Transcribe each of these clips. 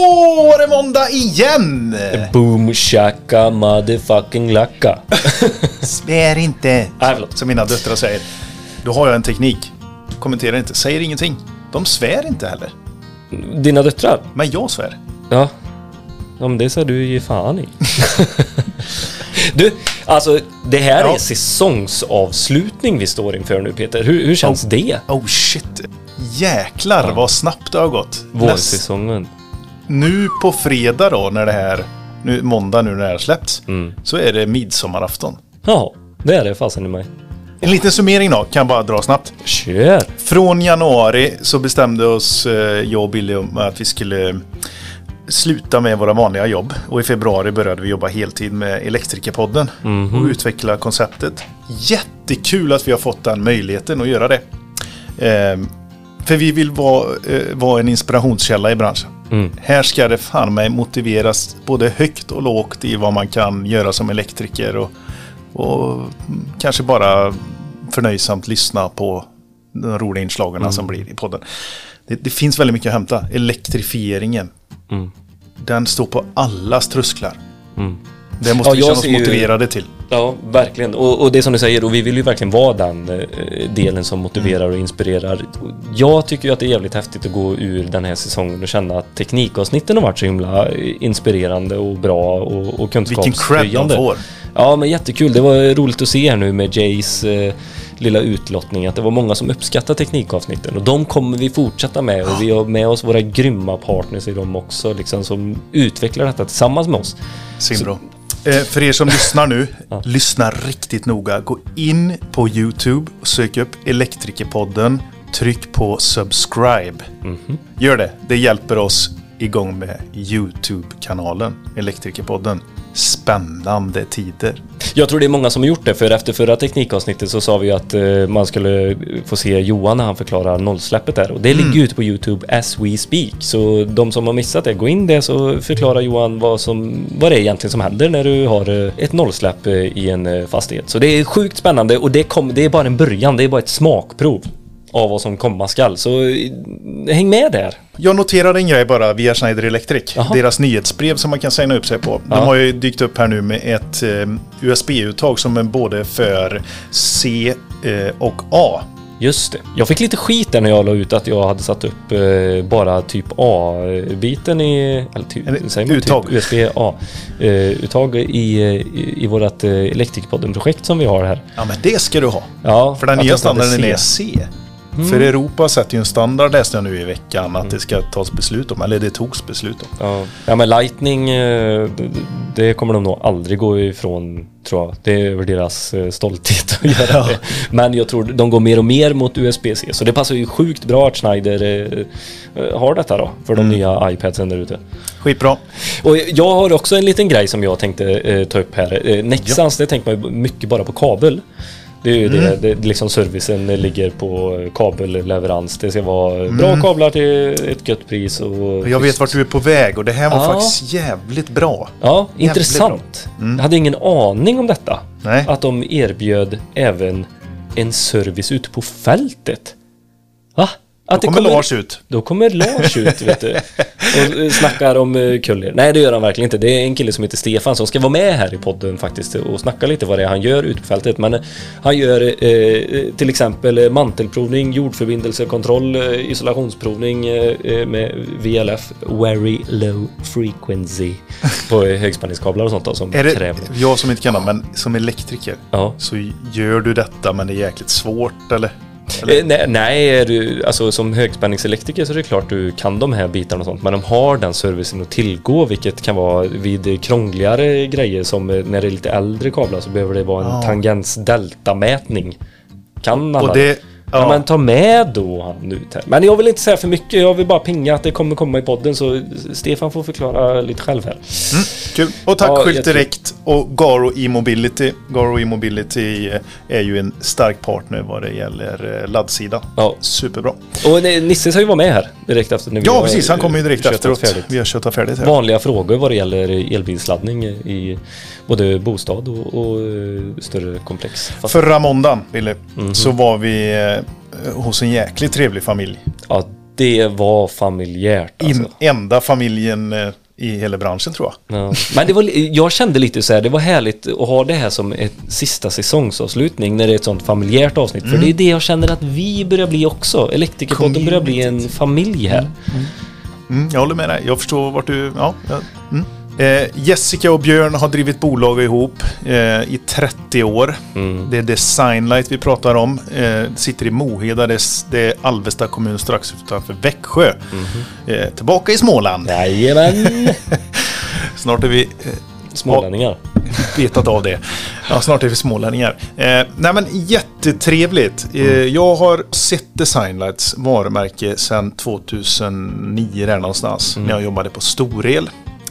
var det måndag igen! Boom shaka motherfucking lacka. Svär inte! Nej. Som mina döttrar säger. Då har jag en teknik. Kommenterar inte, säger ingenting. De svär inte heller. Dina döttrar? Men jag svär. Ja. Ja men det ska du ge fan i. du, alltså det här Ja. är säsongsavslutning vi står inför nu Peter. Hur, hur känns det? Oh shit. Jäklar vad snabbt det har gått. Vårsäsongen. Nu på fredag då när det här, nu, måndag nu när det här släppts, Mm. så är det midsommarafton. Ja, det är det fasen i mig. En liten summering då, kan jag bara dra snabbt. Kör! Från januari så bestämde oss eh, jag och Billy om att vi skulle sluta med våra vanliga jobb. Och i februari började vi jobba heltid med Elektrikerpodden och utveckla konceptet. Jättekul att vi har fått den möjligheten att göra det. Ehm, för vi vill vara, eh, vara en inspirationskälla i branschen. Mm. Här ska det fan mig motiveras både högt och lågt i vad man kan göra som elektriker. Och, och mm, kanske bara förnöjsamt lyssna på de roliga inslagen som blir i podden. Det, det finns väldigt mycket att hämta. Elektrifieringen. Mm. Den står på allas trösklar. Mm. Det måste Ja, vi känna oss ser ju- motiverade till. Ja, verkligen. Och, och det är som du säger, och vi vill ju verkligen vara den eh, delen som motiverar och inspirerar. Jag tycker ju att det är jävligt häftigt att gå ur den här säsongen och känna att teknikavsnitten har varit så himla eh, inspirerande och bra och, och Vilken cred de kunskapshöjande. får. Ja, men jättekul. Det var roligt att se här nu med Jays eh, lilla utlottning att det var många som uppskattar teknikavsnitten och de kommer vi fortsätta med och vi har med oss våra grymma partners i dem också liksom som utvecklar detta tillsammans med oss. Svinbra. Eh, för er som lyssnar nu, lyssna riktigt noga. Gå in på YouTube och sök upp Elektrikerpodden. Tryck på subscribe. Mhm. Gör det. Det hjälper oss igång med YouTube-kanalen Elektrikerpodden. Spännande tider. Jag tror det är många som har gjort det, för efter förra teknikavsnittet så sa vi att eh, man skulle få se Johan när han förklarar nollsläppet där. Och det Mm. ligger ute på YouTube as we speak. Så de som har missat det, gå in där så förklarar Johan vad, som, vad det är egentligen som händer när du har eh, ett nollsläpp eh, i en fastighet. Så det är sjukt spännande och det, kom, det är bara en början, det är bara ett smakprov av vad som komma skall. Så eh, häng med där. Jag noterade en grej bara via Schneider Electric. Jaha. Deras nyhetsbrev som man kan signa upp sig på. Ja. De har ju dykt upp här nu med ett eh, USB-uttag som är både för C eh, och A. Just det. Jag fick lite skit där när jag la ut att jag hade satt upp eh, bara typ A-biten i... Eller ty, säger man uttag. Typ USB-A-uttag i, i, i vårt eh, Elektrikpodden-projekt som vi har här. Ja, men det ska du ha. Ja, För den nya standarden är C. För Europa sätter ju en standard läste jag nu i veckan att det ska tas beslut om. Eller det togs beslut om. Ja. ja, men Lightning, eh, det- kommer de nog aldrig gå ifrån, tror jag. Det är väl deras eh, stolthet att göra det. Men jag tror de går mer och mer mot USB-C. Så det passar ju sjukt bra att Schneider eh, har detta då, för de nya iPadsen där ute. Skitbra. Och jag har också en liten grej som jag tänkte ta upp här. Nexans, det tänker man ju mycket bara på kabel. Det är ju det, det, liksom servicen ligger på kabelleverans. Det ska vara bra kablar till ett gött pris. Och Jag vet vart du är på väg och det här var Ja. faktiskt jävligt bra. Ja, Jävligt intressant. Jag hade ingen aning om detta. Nej. Att de erbjöd även en service ute på fältet. Va? Att Då kommer Lars ut. Då kommer Lars ut, vet du. Och eh, snackar om uh, kuller. Nej, det gör han verkligen inte. Det är en kille som heter Stefan som ska vara med här i podden faktiskt och snacka lite vad det är han gör ute på fältet. Men eh, han gör eh, till exempel eh, mantelprovning, jordförbindelsekontroll, eh, isolationsprovning eh, eh, med VLF, Very Low Frequency, på eh, högspänningskablar och sånt då, som Är det, kräver jag som inte kan det, men som elektriker. Ja. Så gör du detta men det är jäkligt svårt eller? Eh, nej, nej du, alltså som högspänningselektriker så är det klart du kan de här bitarna och sånt. Men de har den servicen att tillgå, vilket kan vara vid krångligare grejer som eh, när det är lite äldre kablar så behöver det vara en Ja. tangens-delta-mätning. Kan alla Och det... Ja. Ja, men ta med då han här. Men jag vill inte säga för mycket. Jag vill bara pinga att det kommer komma i podden så Stefan får förklara lite själv här. kul. Och tack Ja, Skylt. Direkt och Garo E-mobility. Garo E-mobility är ju en stark partner vad det gäller eh, laddsidan. Ja. Superbra. Och Nisse ska ju vara med här direkt efter när vi Ja, precis. Han kommer ju direkt efteråt. färdigt. Vi har köttat färdigt här. vanliga frågor vad det gäller elbilsladdning i både bostad och, och eh, större komplex. Fast, Förra måndagen, Wille, Mhm. så var vi eh, hos en jäkligt trevlig familj. ja, det var familjärt alltså. In, enda familjen eh, i hela branschen tror jag. Ja. Men det var, jag kände lite så här, det var härligt att ha det här som ett sista säsongsavslutning när det är ett sånt familjärt avsnitt. För det är det jag känner att vi börjar bli också. Elektrikerpodden börjar bli en familj här. Mm, jag håller med dig. Jag förstår vart du... Ja, ja, mm. Eh, Jessica och Björn har drivit bolag ihop eh, i 30 år. Det är Designlight vi pratar om. Eh, sitter i Moheda, det är, det är Alvesta kommun strax utanför Växjö. Eh, tillbaka i Småland. Jajamän! Snart är vi eh, Smålänningar. betat av det. Ja, snart är vi smålänningar. Eh, nej men jättetrevligt. Eh, jag har sett Designlights varumärke sedan 2009 där någonstans. När jag jobbade på Storel.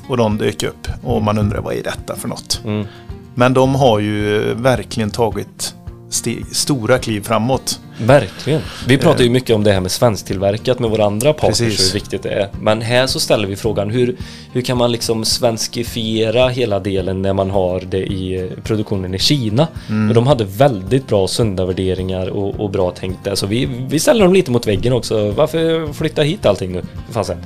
Och de dök upp. Och man undrar vad är detta för något? Mm. Men de har ju verkligen tagit steg, stora kliv framåt. Verkligen. Vi pratar ju mycket om det här med svensktillverkat med våra andra partners Precis. hur viktigt det är. Men här så ställer vi frågan hur, hur kan man liksom svenskifiera hela delen när man har det i eh, produktionen i Kina? Och de hade väldigt bra sunda värderingar och, och bra tänkt där. Så vi, vi ställer dem lite mot väggen också. Varför flytta hit allting nu? Fasen.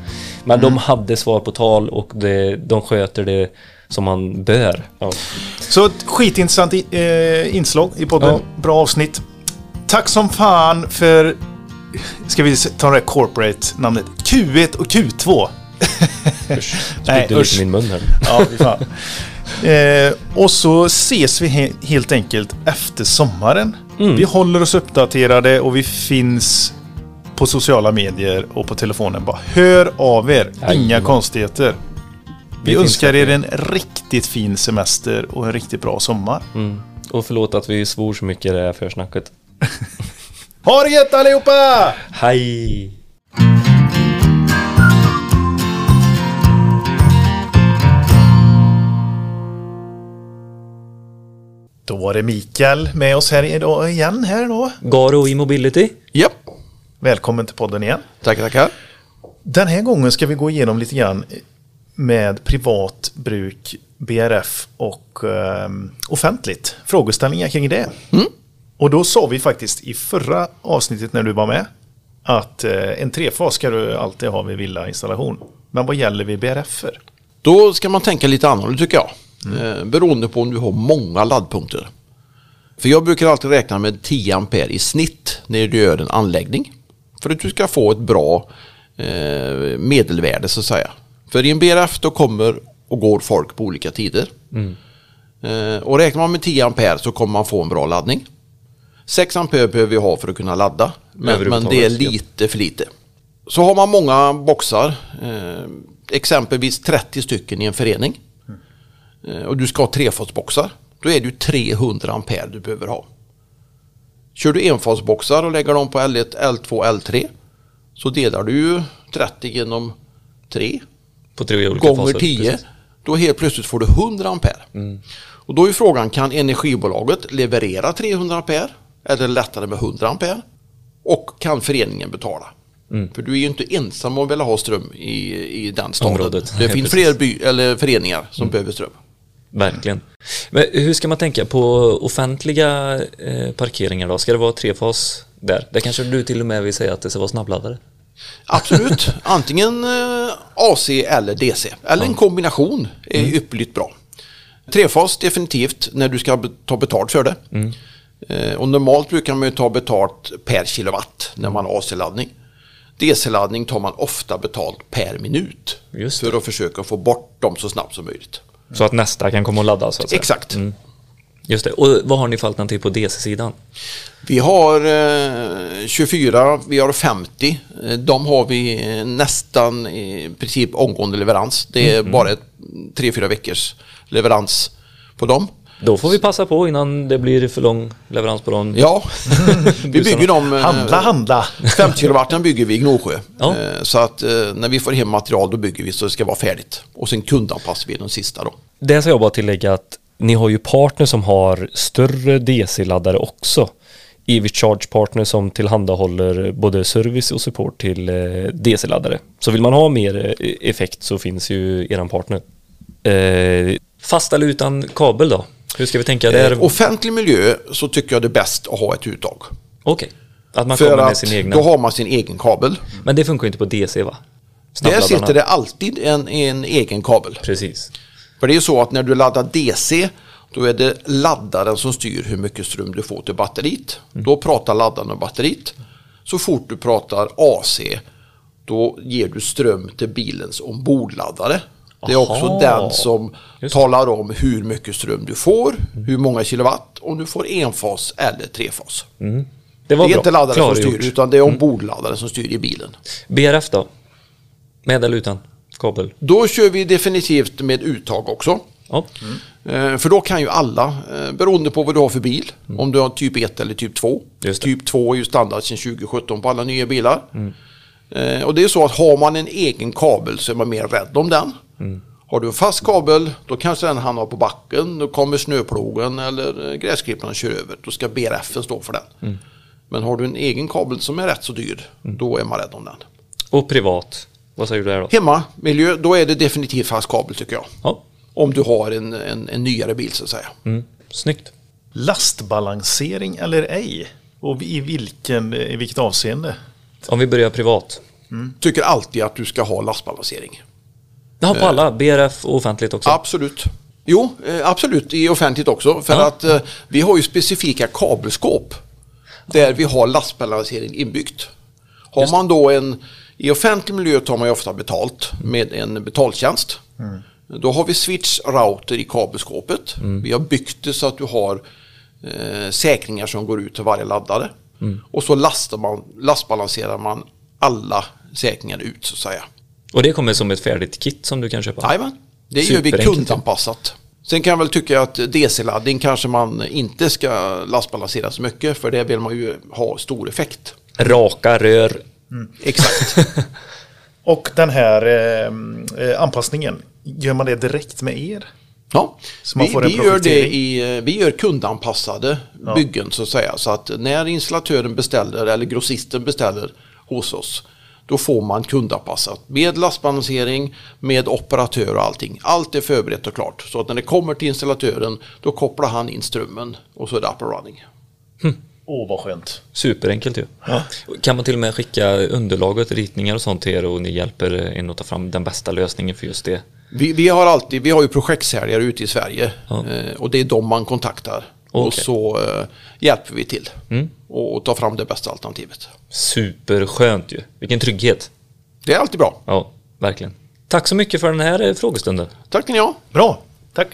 Men de hade svar på tal och det, de sköter det som man bör. Ja. Så ett skitintressant i- eh, inslag i podden. Ja. Bra avsnitt. Tack som fan för... Ska vi ta det här corporate-namnet? Q1 och Q2. Usch. Nej, usch. lite min mun här. Ja, fan. Eh, och så ses vi he helt enkelt efter sommaren. Vi håller oss uppdaterade och vi finns på sociala medier och på telefonen. Bara hör av er. Inga Jajamän. konstigheter. Vi önskar er en riktigt fin semester och en riktigt bra sommar. Mm. Och förlåt att vi svor så mycket i det här försnacket. Ha det gött allihopa! Hej! Då var det Mikael med oss här idag igen här då. Garo E-mobility. Japp, Välkommen till podden igen. tackar, tackar. Den här gången ska vi gå igenom lite grann med privat bruk, BRF och eh, offentligt. Frågeställningar kring det. Och då sa vi faktiskt i förra avsnittet när du var med att eh, en trefas ska du alltid ha vid villainstallation. Men vad gäller vid BRF för? Då ska man tänka lite annorlunda tycker jag. Eh, beroende på om du har många laddpunkter. För jag brukar alltid räkna med 10 ampere i snitt när du gör en anläggning. För att du ska få ett bra eh, medelvärde så att säga. För i en BRF då kommer och går folk på olika tider. Eh, och räknar man med 10 ampere så kommer man få en bra laddning. 6 ampere behöver vi ha för att kunna ladda. Men, men det är lite för lite. Så har man många boxar, eh, exempelvis 30 stycken i en förening. Eh, och du ska ha trefasboxar. Då är det ju 300 ampere du behöver ha. Kör du enfasboxar och lägger dem på L1, L2, L3 så delar du ju 30 genom 3 På tre olika gånger faser. 10. Precis. Då helt plötsligt får du 100 ampere. Och då är frågan, kan energibolaget leverera 300 ampere? Eller det lättare med 100 ampere? Och kan föreningen betala? För du är ju inte ensam om att vilja ha ström i, i den staden. Området. Det finns fler by, eller föreningar som behöver ström. Verkligen. Men hur ska man tänka på offentliga eh, parkeringar då? Ska det vara trefas där? Där kanske du till och med vill säga att det ska vara snabbladdare? Absolut. Antingen eh, AC eller DC. Eller en kombination är ypperligt bra. Trefas definitivt när du ska ta betalt för det. Eh, Och normalt brukar man ju ta betalt per kilowatt när man har AC-laddning. DC-laddning tar man ofta betalt per minut. För att försöka få bort dem så snabbt som möjligt. Så att nästa kan komma och ladda så att säga. Exakt. Just det. Och vad har ni för alternativ på DC-sidan? Vi har eh, 24, vi har 50. Eh, De har vi eh, nästan i princip omgående leverans. Det är bara ett, tre, fyra veckors leverans på dem. Då får vi passa på innan det blir för lång leverans på dem. Ja, vi bygger dem. eh, Handla, handla! 50 kilowatten bygger vi i Gnosjö. Ja. Så att när vi får hem material då bygger vi så det ska vara färdigt. Och sen kundanpassar vi de sista då. Det ska jag bara tillägga att ni har ju partner som har större DC-laddare också. EV Charge Partner som tillhandahåller både service och support till eh, DC-laddare. Så vill man ha mer eh, effekt så finns ju eran partner. Eh, fast eller utan kabel då? Hur ska vi tänka där? Eh, offentlig miljö så tycker jag det är bäst att ha ett uttag. Okej. Att man För kommer med att sin egna. då har man sin egen kabel. Men det funkar ju inte på DC va? Där sitter det alltid en, en egen kabel. Precis. För det är ju så att när du laddar DC då är det laddaren som styr hur mycket ström du får till batteriet. Då pratar laddaren och batteriet. Så fort du pratar AC då ger du ström till bilens ombordladdare. Det är också Aha. den som Just talar om hur mycket ström du får, hur många kilowatt, om du får enfas eller trefas. Det Det var är bra. inte laddaren som Klargjort. styr utan det är ombordladdaren som styr i bilen. BRF då? Med eller utan kabel? Då kör vi definitivt med uttag också. Ja. Eh, För då kan ju alla, eh, beroende på vad du har för bil, om du har typ 1 eller typ 2. Just det. Typ 2 är ju standard sedan 2017 på alla nya bilar. Eh, Och det är så att har man en egen kabel så är man mer rädd om den. Har du en fast kabel, då kanske den hamnar på backen, då kommer snöplogen eller gräsklipparen kör över. Då ska BRF stå för den. Men har du en egen kabel som är rätt så dyr, då är man rädd om den. Och privat? Vad säger du där då? Hemma, miljö, då är det definitivt fast kabel tycker jag. Ja. Om du har en, en, en nyare bil så att säga. Mm. Snyggt. Lastbalansering eller ej? Och i, vilken, i vilket avseende? Om vi börjar privat. Tycker alltid att du ska ha lastbalansering. Ja, på alla. BRF och offentligt också. Absolut. Jo, eh, absolut i offentligt också. För Ja. att eh, vi har ju specifika kabelskåp där vi har lastbalansering inbyggt. Har man då en, i offentlig miljö tar man ju ofta betalt med en betaltjänst. Då har vi switch router i kabelskåpet. Vi har byggt det så att du har eh, säkringar som går ut till varje laddare. Och så lastar man, lastbalanserar man alla säkringar ut så att säga. Och det kommer som ett färdigt kit som du kan köpa? Jajamän, det gör vi kundanpassat. Sen kan jag väl tycka att DC-laddning kanske man inte ska lastbalansera så mycket för det vill man ju ha stor effekt. Raka rör. Exakt. Och den här eh, eh, anpassningen, gör man det direkt med er? Ja, Så man vi, vi, gör det i, eh, vi gör kundanpassade byggen så att säga. Så att när installatören beställer eller grossisten beställer hos oss då får man kundanpassat med lastbalansering, med operatör och allting. Allt är förberett och klart. Så att när det kommer till installatören då kopplar han in strömmen och så är det up and running. Åh, vad skönt. Superenkelt ju. Kan man till och med skicka underlaget, ritningar och sånt till er och ni hjälper en att ta fram den bästa lösningen för just det? Vi, vi har alltid, vi har ju projektsäljare ute i Sverige Ja. eh, och det är de man kontaktar. Och Okej. så eh, hjälper vi till och, och tar fram det bästa alternativet. Superskönt ju. Vilken trygghet. Det är alltid bra. Ja, verkligen. Tack så mycket för den här eh, frågestunden. Tack ni ha. Bra, tack.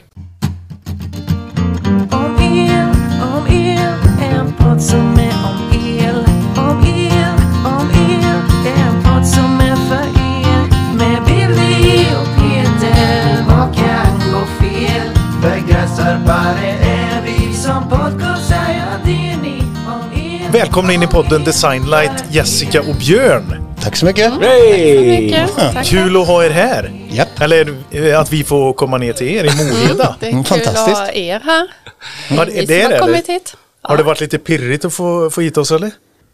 Podd som är om el. Om el, om el, en podd som är för er. Med Billy och Peter, vad kan gå fel? Begränsarbare är vi som podcastar, ja det är ni. Om el, Välkomna in i podden Designlight, Jessica och Björn. Tack så mycket. Hej! mycket. Tack. Kul att ha er här. Japp. Eller eh, att vi får komma ner till er i Moheda. Det är Mm, kul fantastiskt. att ha er här. Ja, det, som det är har det, kommit hit. Har det varit lite pirrigt att få, få hit oss eller?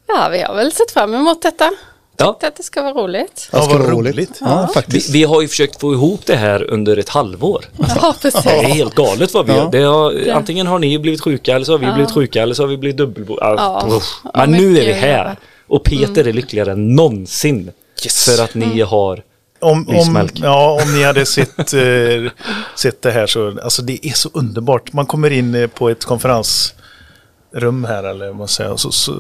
Ja, vi har väl sett fram emot detta. Ja. Tyckte att det ska vara roligt. Ja, Det ska vad vara roligt. roligt. Ja, Vi, faktiskt. vi har ju försökt få ihop det här under ett halvår. Ja, precis. Det är helt galet vad vi Ja. gör. Det har, antingen har ni blivit sjuka eller så har vi blivit sjuka eller så har vi blivit dubbelbo... Ja. Ja. Ja, Men nu är vi här. Och Peter är lyckligare än någonsin. Yes. För att ni har... Om, om, ja, om ni hade sett, eh, sett det här så, alltså det är så underbart. Man kommer in eh, på ett konferensrum här eller vad man säger, så, så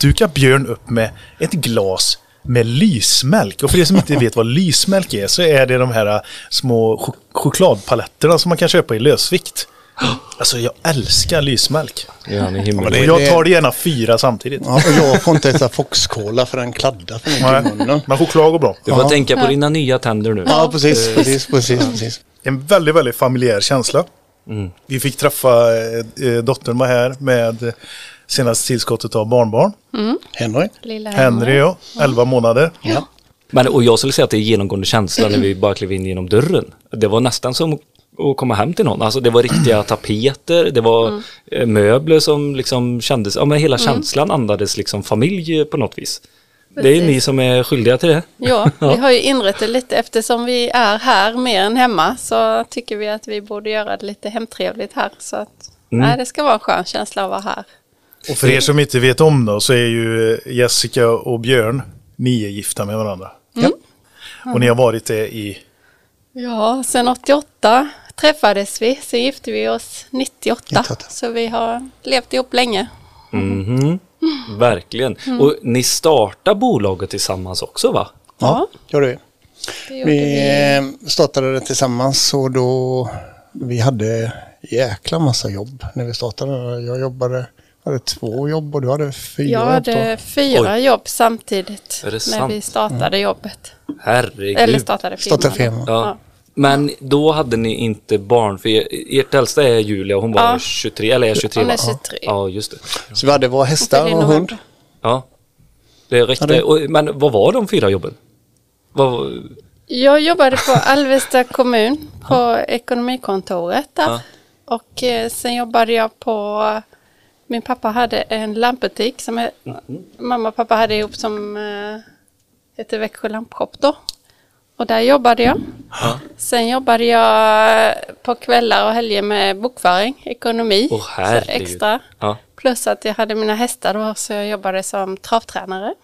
dukar Björn upp med ett glas med lysmälk. Och för er som inte vet vad lysmälk är så är det de här eh, små chok- chokladpaletterna som man kan köpa i lösvikt. Alltså jag älskar lysmälk. Ja, himmel. Och det- jag tar det gärna fyra samtidigt. Ja, och jag får inte äta foxcola för den kladdar för mycket i Nej, munnen. Men choklad går bra. Du får Ja. tänka på dina nya tänder nu. Ja, precis. precis, precis, precis. En väldigt, väldigt familjär känsla. Vi fick träffa eh, eh, dottern var här med senaste tillskottet av barnbarn. Henry? Lilla Henry, ja, 11 månader. Ja. Men, och jag skulle säga att det är genomgående känsla när vi bara klev in genom dörren. Det var nästan som att komma hem till någon. Alltså det var riktiga tapeter, det var eh, möbler som liksom kändes, ja men hela känslan andades liksom familj på något vis. Det är ni som är skyldiga till det. Ja, vi har ju inrett det lite eftersom vi är här mer än hemma så tycker vi att vi borde göra det lite hemtrevligt här. Så att, nej, det ska vara en skön känsla att vara här. Och för er som inte vet om då så är ju Jessica och Björn, ni är gifta med varandra. Ja. Och ni har varit det i, Ja, sen 88 träffades vi, sen gifte vi oss 98. 98. Så vi har levt ihop länge. Mhm. Verkligen. Och ni startar bolaget tillsammans också va? Ja, vi. det gjorde Vi vi. eh, startade det tillsammans och då vi hade jäkla massa jobb när vi startade. Jag jobbade, hade två jobb och du hade fyra Jag jobb. hade fyra jobb samtidigt när sant? vi startade jobbet. Herregud. Eller startade firman. Startade firman. Ja. Men då hade ni inte barn, för er, ert äldsta är Julia och hon var Ja. 23, eller är 23 Hon är va? 23. Ja, just det. Så. vi hade våra hästar och hund. Ja. Det. Ja, Och, men vad var de fyra jobben? Vad, Jag jobbade på Alvesta kommun på ekonomikontoret där. Ja. Och eh, sen jobbade jag på, min pappa hade en lampbutik som är, mamma och pappa hade ihop som eh, hette Växjö Lampshop då. Och där jobbade jag. Ja. Sen jobbade jag på kvällar och helger med bokföring, ekonomi. Herregud. extra. ja. Plus att jag hade mina hästar då, så jag jobbade som travtränare.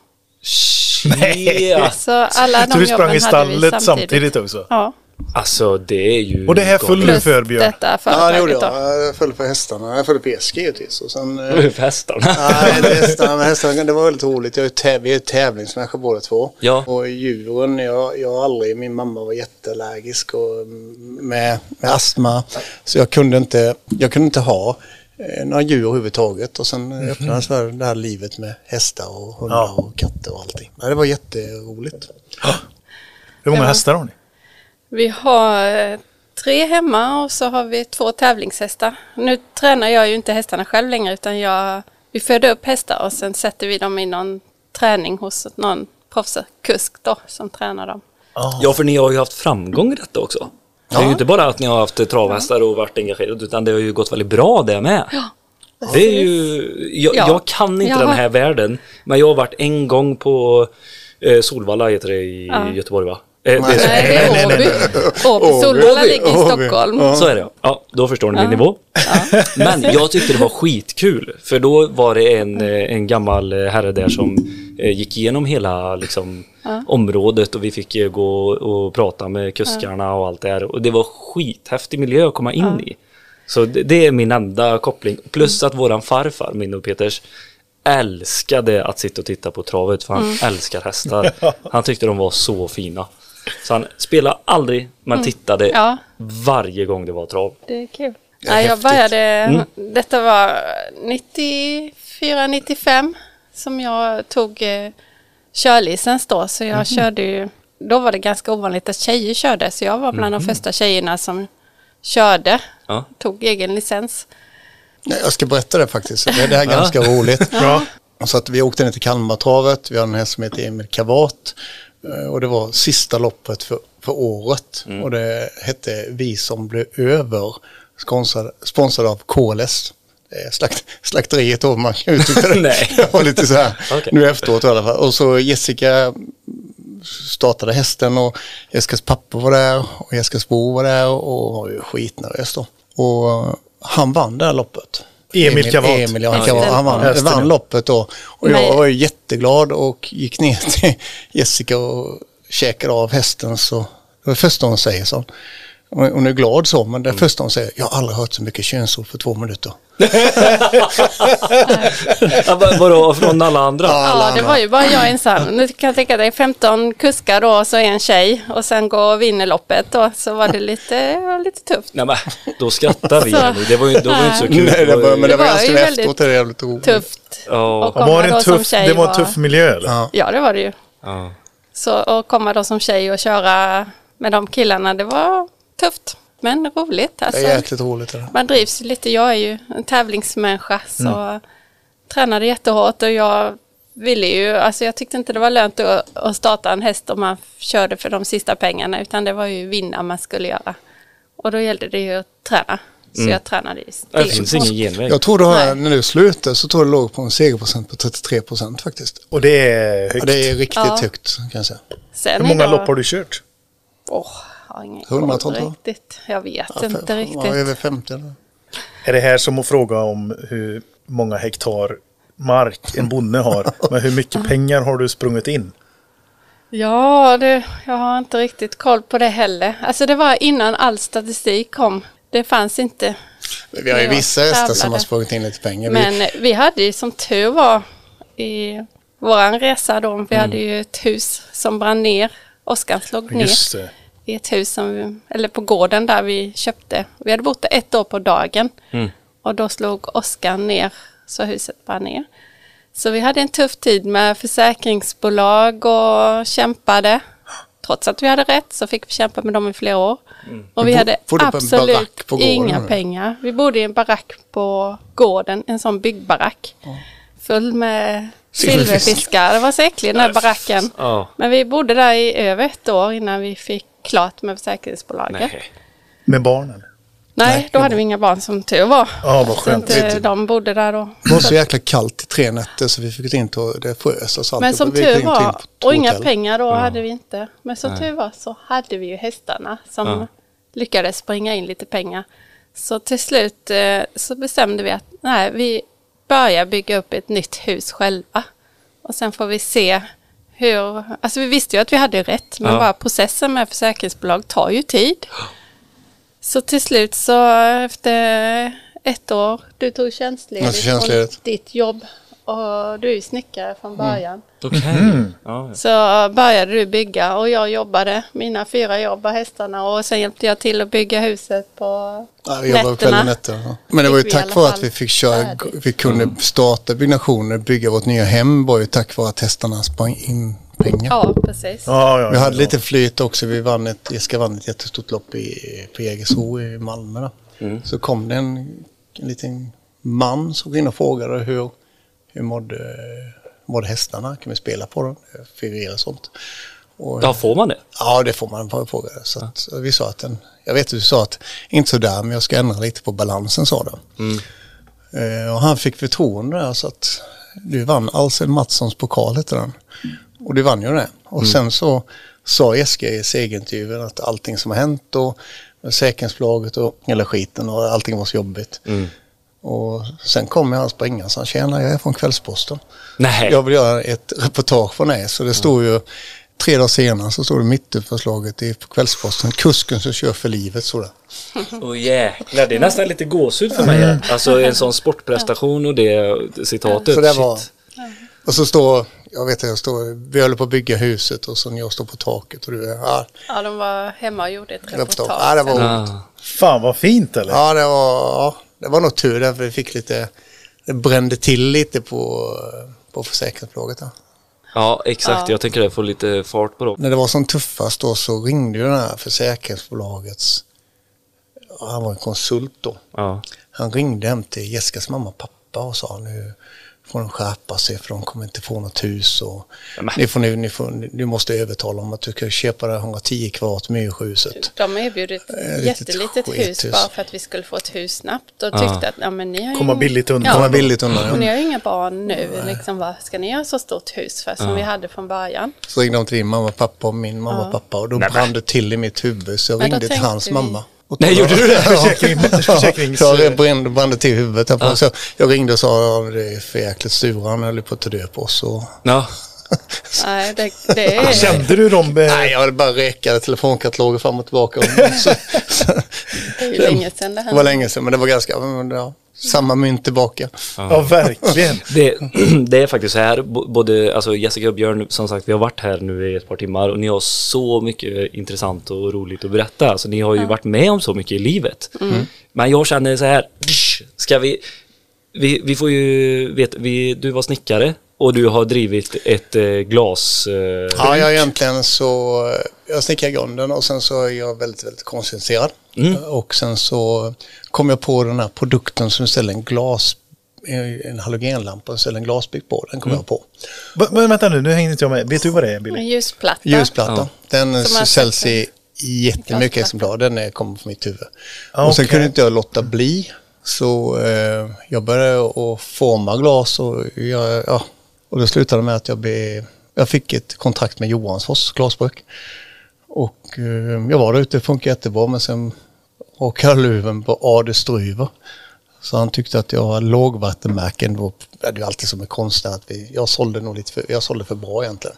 Shit. Så alla de så du sprang i stallet samtidigt också? Ja. Alltså det är ju... Och det här föll du för Björn? detta Ja, det gjorde jag. Jag följde för hästarna. Jag följde på Eski givetvis. Och sen, eh, för hästarna. Nej, hästarna, men hästarna, det var väldigt roligt. Jag är täv- vi är tävlingsmänniskor båda två. Ja. Och djuren, jag, jag har aldrig, min mamma var jätteallergisk och mm, med, med astma. Så jag kunde inte, jag kunde inte ha eh, några djur överhuvudtaget. Och sen Mhm. öppnades det det här livet med hästar och hundar Ja. och katter och allting. Ja, det var jätteroligt. Hur många hästar har ni? Vi har eh, tre hemma och så har vi två tävlingshästar. Nu tränar jag ju inte hästarna själv längre utan jag, vi föder upp hästar och sen sätter vi dem i någon träning hos någon proffskusk då som tränar dem. Ja, för ni har ju haft framgång i detta också. Det är ju inte bara att ni har haft travhästar och varit engagerade utan det har ju gått väldigt bra det med. Det är ju, jag, Ja. jag kan inte Ja. den här världen, men jag har varit en gång på eh, Solvalla heter det i Ja. Göteborg va? Eh, Nej, det är Åby. Åby. Solvalla ligger i. Stockholm. så är det ja. Då förstår ni min nivå. Men jag tyckte det var skitkul, för då var det en, eh, en gammal eh, herre där som gick igenom hela liksom, området och vi fick gå och prata med kuskarna och allt det här. Och det var skithäftig miljö att komma in i. Så det, det är min enda koppling. Plus att våran farfar, min och Peters, älskade att sitta och titta på travet för han älskar hästar. Han tyckte de var så fina. Så han spelade aldrig, men tittade Ja. varje gång det var trav. Det är kul. är Nej, jag började, detta var 94, 95 som jag tog eh, körlicens då. Så jag körde ju, då var det ganska ovanligt att tjejer körde. Så jag var bland de första tjejerna som körde, Ja. tog egen licens. Nej, Jag ska berätta det faktiskt. Det det här är ganska roligt. Ja. Så att vi åkte ner till Kalmartravet. Vi har en häst som heter Emil Kavat. Eh, Och det var sista loppet för, för året. Och det hette Vi som blev över. Sponsrad, sponsrad av KLS. Slakt, slakteriet då, man kan uttrycka det. Nej. Det var lite så här, Okej. nu efteråt i alla fall. Och så Jessica startade hästen och Jessicas pappa var där och Jessicas bror var där och var ju skitnervös då. Och han vann det här loppet. Emil Kavat. Emil, ja, Ja, Kavat. Han vann, loppet då. Och jag var ju jätteglad och gick ner till Jessica och käkade av hästen. Så det var det första hon säger så. Hon är glad så, men det första hon säger, jag har aldrig hört så mycket könsord för två minuter. Ja, vad- vadå, från alla andra? Ja, det var ju bara jag ensam. Nu kan jag tänka dig 15 kuskar då och så en tjej och sen går och vinner loppet då. Så var det lite, det var lite tufft. Nej men, då skrattar vi. Så-. Det var ju, det var inte så kul. Nej, det var, men det Det var var ganska ju väldigt det är jävligt roligt. Tufft. Ja. Och Och var det, tuff, tjej det var en var- tuff miljö eller? Ja. Ja, det var det ju. Ja. Så att komma då som tjej och köra med de killarna, det var tufft. Men roligt. Det Alltså, är jäkligt roligt. Det man drivs lite. Jag är ju en tävlingsmänniska så tränade jättehårt och jag ville ju, alltså jag tyckte inte det var lönt att, att starta en häst om man körde för de sista pengarna utan det var ju vinna man skulle göra. Och då gällde det ju att träna. Så jag tränade ju Det finns ingen genväg. Jag tror du har, när du slutade så tror jag det låg på en segerprocent på 33 procent faktiskt. Och det är högt. Ja, det är riktigt Ja. högt kan jag säga. Sen Hur många idag- lopp har du kört? Jag har ingen Hundratal, koll tror jag. riktigt. Jag vet Ja, inte riktigt. Över 50 eller? Är det här som att fråga om hur många hektar mark en bonde har. Men hur mycket pengar har du sprungit in? Ja, det, jag har inte riktigt koll på det heller. Alltså det var innan all statistik kom. Det fanns inte. Vi har ju vissa hästar som har sprungit in lite pengar. Men vi hade ju som tur var i våran resa då, vi hade ju ett hus som brann ner. Oskar slog ner Just det. I ett hus som eller på gården där vi köpte. Vi hade bott där ett år på dagen. Och då slog Oskar ner så huset brann ner. Så vi hade en tuff tid med försäkringsbolag och kämpade. Trots att vi hade rätt så fick vi kämpa med dem i flera år. Och vi hade absolut inga pengar. Vi bodde i en barack på gården, en sån byggbarack. Full med silverfiskar. Det var så äckligt den här baracken. Men vi bodde där i över ett år innan vi fick klart med försäkringsbolaget. Nej, Nej. Med barnen? då hade vi inga barn som tur var. Ja, vad Så skönt. inte de bodde där då. det var så jäkla kallt i tre nätter så vi fick inte och det frös oss Men alltihop. som tur var, och inga pengar då hade vi inte. Men som tur var så hade vi ju hästarna som Ja. lyckades springa in lite pengar. Så till slut eh, så bestämde vi att nej, vi börjar bygga upp ett nytt hus själva. Och sen får vi se hur, alltså vi visste ju att vi hade rätt, men Ja. bara processen med försäkringsbolag tar ju tid. Så till slut så efter ett år, du tog tjänstledigt. från ditt jobb och du är ju snickare från början. Okej. Mm. Så började du bygga och jag jobbade mina fyra jobb och hästarna och sen hjälpte jag till att bygga huset på Ja, vi jobbade kväll och nätter. ja. Men det var ju tack vare att vi fick köra, vi kunde starta byggnationer, bygga vårt nya hem var ju tack vare att hästarna sprang in pengar. Ja, precis. Ja, ja, Vi hade ja. lite flyt också. Vi vann ett, Jessica vann ett jättestort lopp i, på Jägersro i Malmö. Mm. Så kom det en, en liten man som gick in och frågade hur, hur mådde, mådde hästarna? Kan vi spela på dem? Och sånt. Och, ja, får man det? Ja, det får man på fråga. Så att, så vi sa att den, jag vet att du sa att inte så där, men jag ska ändra lite på balansen sa du. Eh, och han fick förtroende där så att du vann Alsen Mattssons pokal hette den. Och du vann ju det. Och sen så sa Jessica i segerintervjun att allting som har hänt och säkerhetsbolaget och hela skiten och allting var så jobbigt. Och sen kom jag springa och sa tjena jag är från Kvällsposten. Nej. Jag vill göra ett reportage från det. Så det stod ju tre dagar senare så stod det mitt i förslaget i på Kvällsposten. Kusken som kör för livet stod det. Åh jäklar, det är nästan lite gåshud för mig. Alltså en sån sportprestation och det citatet. Så det shit. var... Och så står, jag vet inte, jag står, vi håller på att bygga huset och så jag står på taket och du är, ja, Ja, de var hemma och gjorde ett reportage. reportage. Ja, det var, Ja. Fan vad fint eller? ja, det var, ja, det var nog tur därför vi fick lite, det brände till lite på, på försäkringsbolaget. Där. ja, exakt. Ja. Jag tänker det får lite fart på dem. När det var som tuffast då så ringde ju det här försäkringsbolagets, han var en konsult då. Ja. Han ringde hem till Jessicas mamma och pappa och sa nu får de skärpa sig för de kommer inte få något hus och ni får, nu, ni får, du måste övertala om att du ska köpa det här 110 kvadrat myrhuset. De erbjöd ett Eh, litet jättelitet hus bara för att vi skulle få ett hus snabbt och tyckte att ja, men ni har ju Komma ing- billigt undan. Komma billigt undan. Och ni Ja. har ju inga barn nu, liksom, vad ska ni göra så stort hus för som vi hade från början? Så ringde de till din mamma och pappa och min mamma och pappa och då brann det till i mitt huvud så jag ringde till hans vi- mamma. Nej, gjorde du det? Försäkring, försäkrings... Ja, det brände, brände till huvudet. Ja. Så jag ringde och sa att det är för jäkligt sura, han höll på att ta död på oss. Och... Ja. Nej, det, det är... Kände du dem? eh, Nej, jag bara rekade telefonkataloger fram och tillbaka. så, så, Det är ju länge sedan det det var länge sedan, men det var ganska, ja, samma mynt tillbaka. Ja, verkligen. Det, det är faktiskt så här, både alltså Jessica och Björn, som sagt, vi har varit här nu i ett par timmar och ni har så mycket intressant och roligt att berätta. Alltså, ni har ju varit med om så mycket i livet. Men jag känner så här, ska vi, vi, vi får ju veta, vi, du var snickare och du har drivit ett eh, glas... Eh, Ja, jag egentligen så, jag snickrar i grunden och sen så är jag väldigt, väldigt koncentrerad. Och sen så kom jag på den här produkten som ställer en glas, en halogenlampa och ställer en glasbygg på. Den kom jag på. Men vänta nu, nu hänger inte jag med. Vet du vad det är Billy? En ljusplatta. Ljusplatta. Den Som man säljs i jättemycket exemplar. Den kommer från mitt huvud. Ah, och sen kunde inte jag låta bli. Så eh, jag började att forma glas och, jag, ja, och det slutade med att jag, blev, jag fick ett kontrakt med Johansfors glasbruk. Och eh, jag var där ute, det funkade jättebra men sen råkade luven på Ade Stryver. Så han tyckte att jag har lågvattenmärken. Då, det är ju alltid som en konstnär att vi, jag sålde nog lite för, jag sålde för bra egentligen.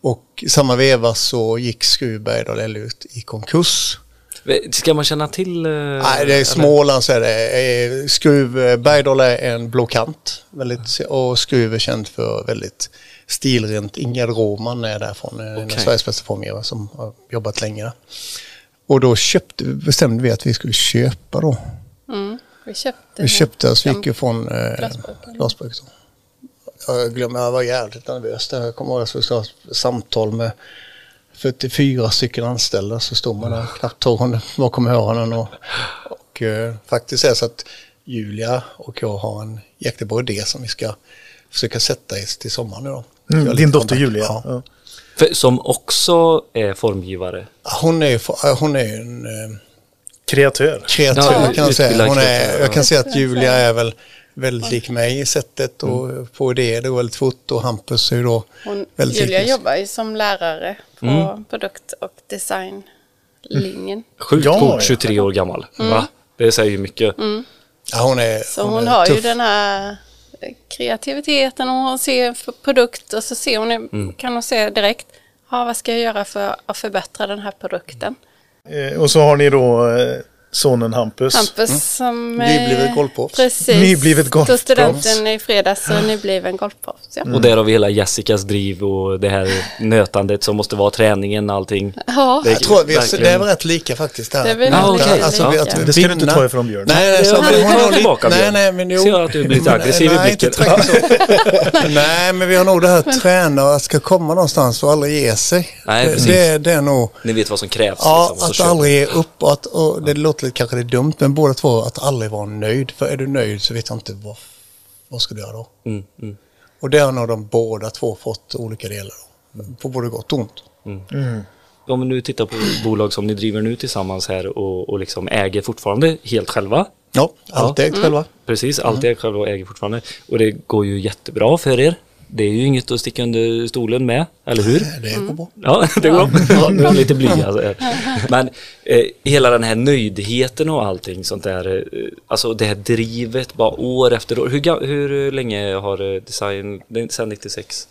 Och i samma veva så gick Skruv Bergdahl ut i konkurs. Ska man känna till... eh, Nej, det är? Småland så är det. Eh, Skruv, eh, Bergdahl är en blåkant. Väldigt, och Skruv är känd för väldigt stilrent. Ingrid Råman är därifrån, en av. Sveriges bästa formgivare som har jobbat länge. Och då köpte, bestämde vi att vi skulle köpa då. Mm. Vi köpte Vi köpte oss, vi gick ju från eh, glasbruk. Jag glömmer, jag var jävligt nervös där. Jag kommer ihåg att vi skulle ha ett samtal med 44 stycken anställda. Så stod man där knappt tog bakom öronen. Och, och eh, faktiskt är det så att Julia och jag har en jättebra idé som vi ska försöka sätta i till sommaren nu då. Mm, din dotter kontakt. Julia. Ja. Ja. För, som också är formgivare. Hon är ju hon är en eh, Kreatör. kreatör Ja, kan jag säga. Hon är, jag ja. kan säga att Julia är väl väldigt lik mig i sättet och på idéer. Det går väldigt fort och Hampus är ju då Hon, väldigt Julia lik. jobbar ju som lärare på Mm. produkt och designlinjen. Sjukt Ja, coolt, ja. 23 år gammal. Va? Det säger ju mycket. Ja, hon är, Så hon är har ju tuff. den här kreativiteten och hon ser produkt och så ser hon, Mm. kan hon se direkt, ja, vad ska jag göra för att förbättra den här produkten? Eh, och så har ni då eh, sonen Hampus. Hampus som... Nyblivet eh, golfproffs. Precis. Nyblivet golfproffs. Tog studenten i fredags och nybliven golfproffs. Ja. Och där har vi hela Jessicas driv och det här nötandet som måste vara träningen allting. ja. Det- Jag tror vi är, det är väl rätt lika faktiskt. Det, här. Det är Ja, okej. Alltså, lika. att Det ska du inte ta ifrån Björn. Nej, nej, Ja, så, men men ta hon har tillbaka, nej, Björn. nej, men jo. Ser att du blir lite Men- aggressiv i nej, inte blicken. nej, men vi har nog det här träna och att ska komma någonstans och aldrig ge sig. Nej, det, precis. det, det är nog, Ni vet vad som krävs. ja, liksom, och att vi. aldrig ge upp. Och att, och det låter kanske det är dumt, men båda två, att aldrig vara nöjd. För är du nöjd så vet jag inte vad, vad ska du göra då? Mm, mm. Och det har nog de båda två fått olika delar. Då. På både gott och ont. Om vi nu tittar på bolag som ni driver nu tillsammans här och, och liksom äger fortfarande helt själva. Ja, allt Ja. ägt själva. Precis, allt är själva och äger fortfarande. Och det går ju jättebra för er. Det är ju inget att sticka under stolen med, eller hur? Det går bra. Ja, det går ja, jag lite blyg alltså. Men eh, hela den här nöjdheten och allting sånt där. Eh, alltså det här drivet bara år efter år. Hur, hur länge har eh, design, sedan 96?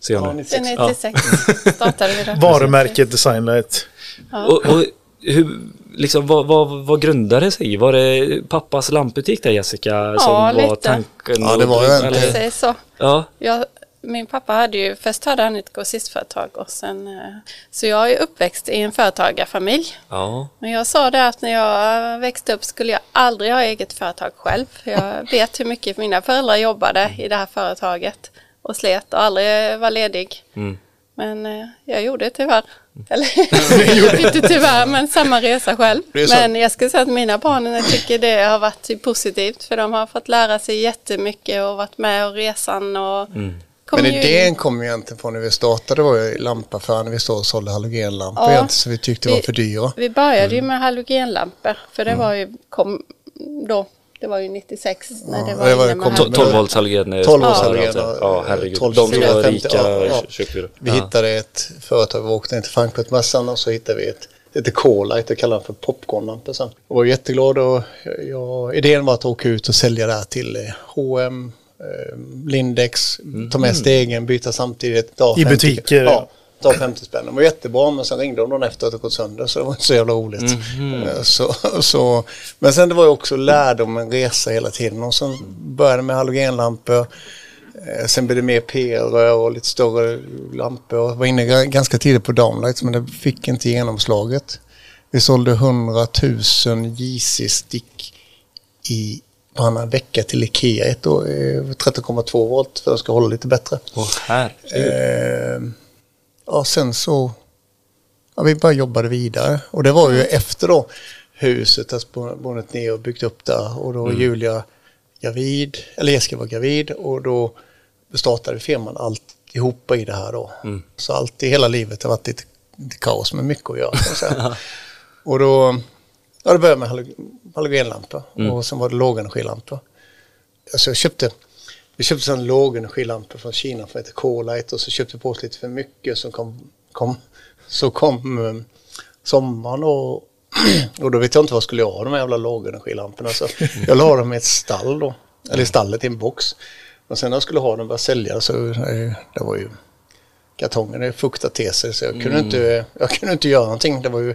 Ser jag Ja, nu. 96. Sen 96 startade vi det. Varumärket Designlight. Och, och hur, liksom, vad, vad, vad grundade det sig i? Var det pappas lampbutik där Jessica som var lite. tanken? Ja, det var ju en- eller- så. Ja, Jag, min pappa hade ju, först hade han ett grossistföretag och sen, eh, så jag är uppväxt i en företagarfamilj. ja. Men jag sa det att när jag växte upp skulle jag aldrig ha eget företag själv. Jag vet hur mycket mina föräldrar jobbade i det här företaget och slet och aldrig var ledig. Mm. Men eh, jag gjorde det tyvärr. Eller inte tyvärr, men samma resa själv. Men jag skulle säga att mina barn jag tycker det har varit positivt för de har fått lära sig jättemycket och varit med och resan och kom Men idén kom ju egentligen från när vi startade var ju lampaffären när vi stod och sålde halogenlampor Ja. så vi tyckte det var Vi- för dyra. Vi började ju med halogenlampor för det var ju, kom då, det var ju 96 när det Ja, var, det var halogen. 12 volts halogen. eh, 12 volts ja, halogen och, Ja, herregud. 12, De som var 450, rika ja, ja. köpte Vi ja. hittade ett företag, vi åkte ner till Frankfurtmässan och så hittade vi ett det heter Colite, jag kallar den för popcornlampor sen. Jag var jätteglad och jag, idén var att åka ut och sälja det här till H&M, eh, Lindex, ta med stegen, byta samtidigt. ta I 50 butiker, Ja, ta 50 spänn. Det var jättebra men sen ringde de dagen efter att det gått sönder så det var inte så jävla roligt. Eh, Så, så, men sen det var ju också lärdom, en resa hela tiden och sen började med halogenlampor. Eh, Sen blev det mer PR-rör och lite större lampor. Jag var inne ganska tidigt på downlights men det fick inte genomslaget. Vi sålde 100 000 JC-stick i varannan vecka till Ikea ett år, eh, 13,2 volt för att det ska hålla lite bättre. Åh, här. Eh, ja, sen så... Ja, vi bara jobbade vidare. Och det var ju efter då huset har spå- bonat ner och byggt upp där. Och då var Julia gravid, eller Jessica var gravid och då startade firman alltihopa i det här då. Så allt i hela livet har varit lite, lite kaos med mycket att göra. och då, ja det började med halog- halogenlampor och sen var det lågenergilampor. Alltså jag köpte, vi köpte en lågenergilampa från Kina som heter Colite och så köpte vi på oss lite för mycket så kom, kom, så kom um, sommaren och Och då vet jag inte vad jag skulle ha de här jävla lågenergilamporna. Så jag la dem i ett stall då. Eller i stallet i en box. Och sen när jag skulle ha dem och börja sälja så eh, det var ju kartongen det fuktade till sig så jag kunde, inte, jag kunde inte göra någonting. Det var ju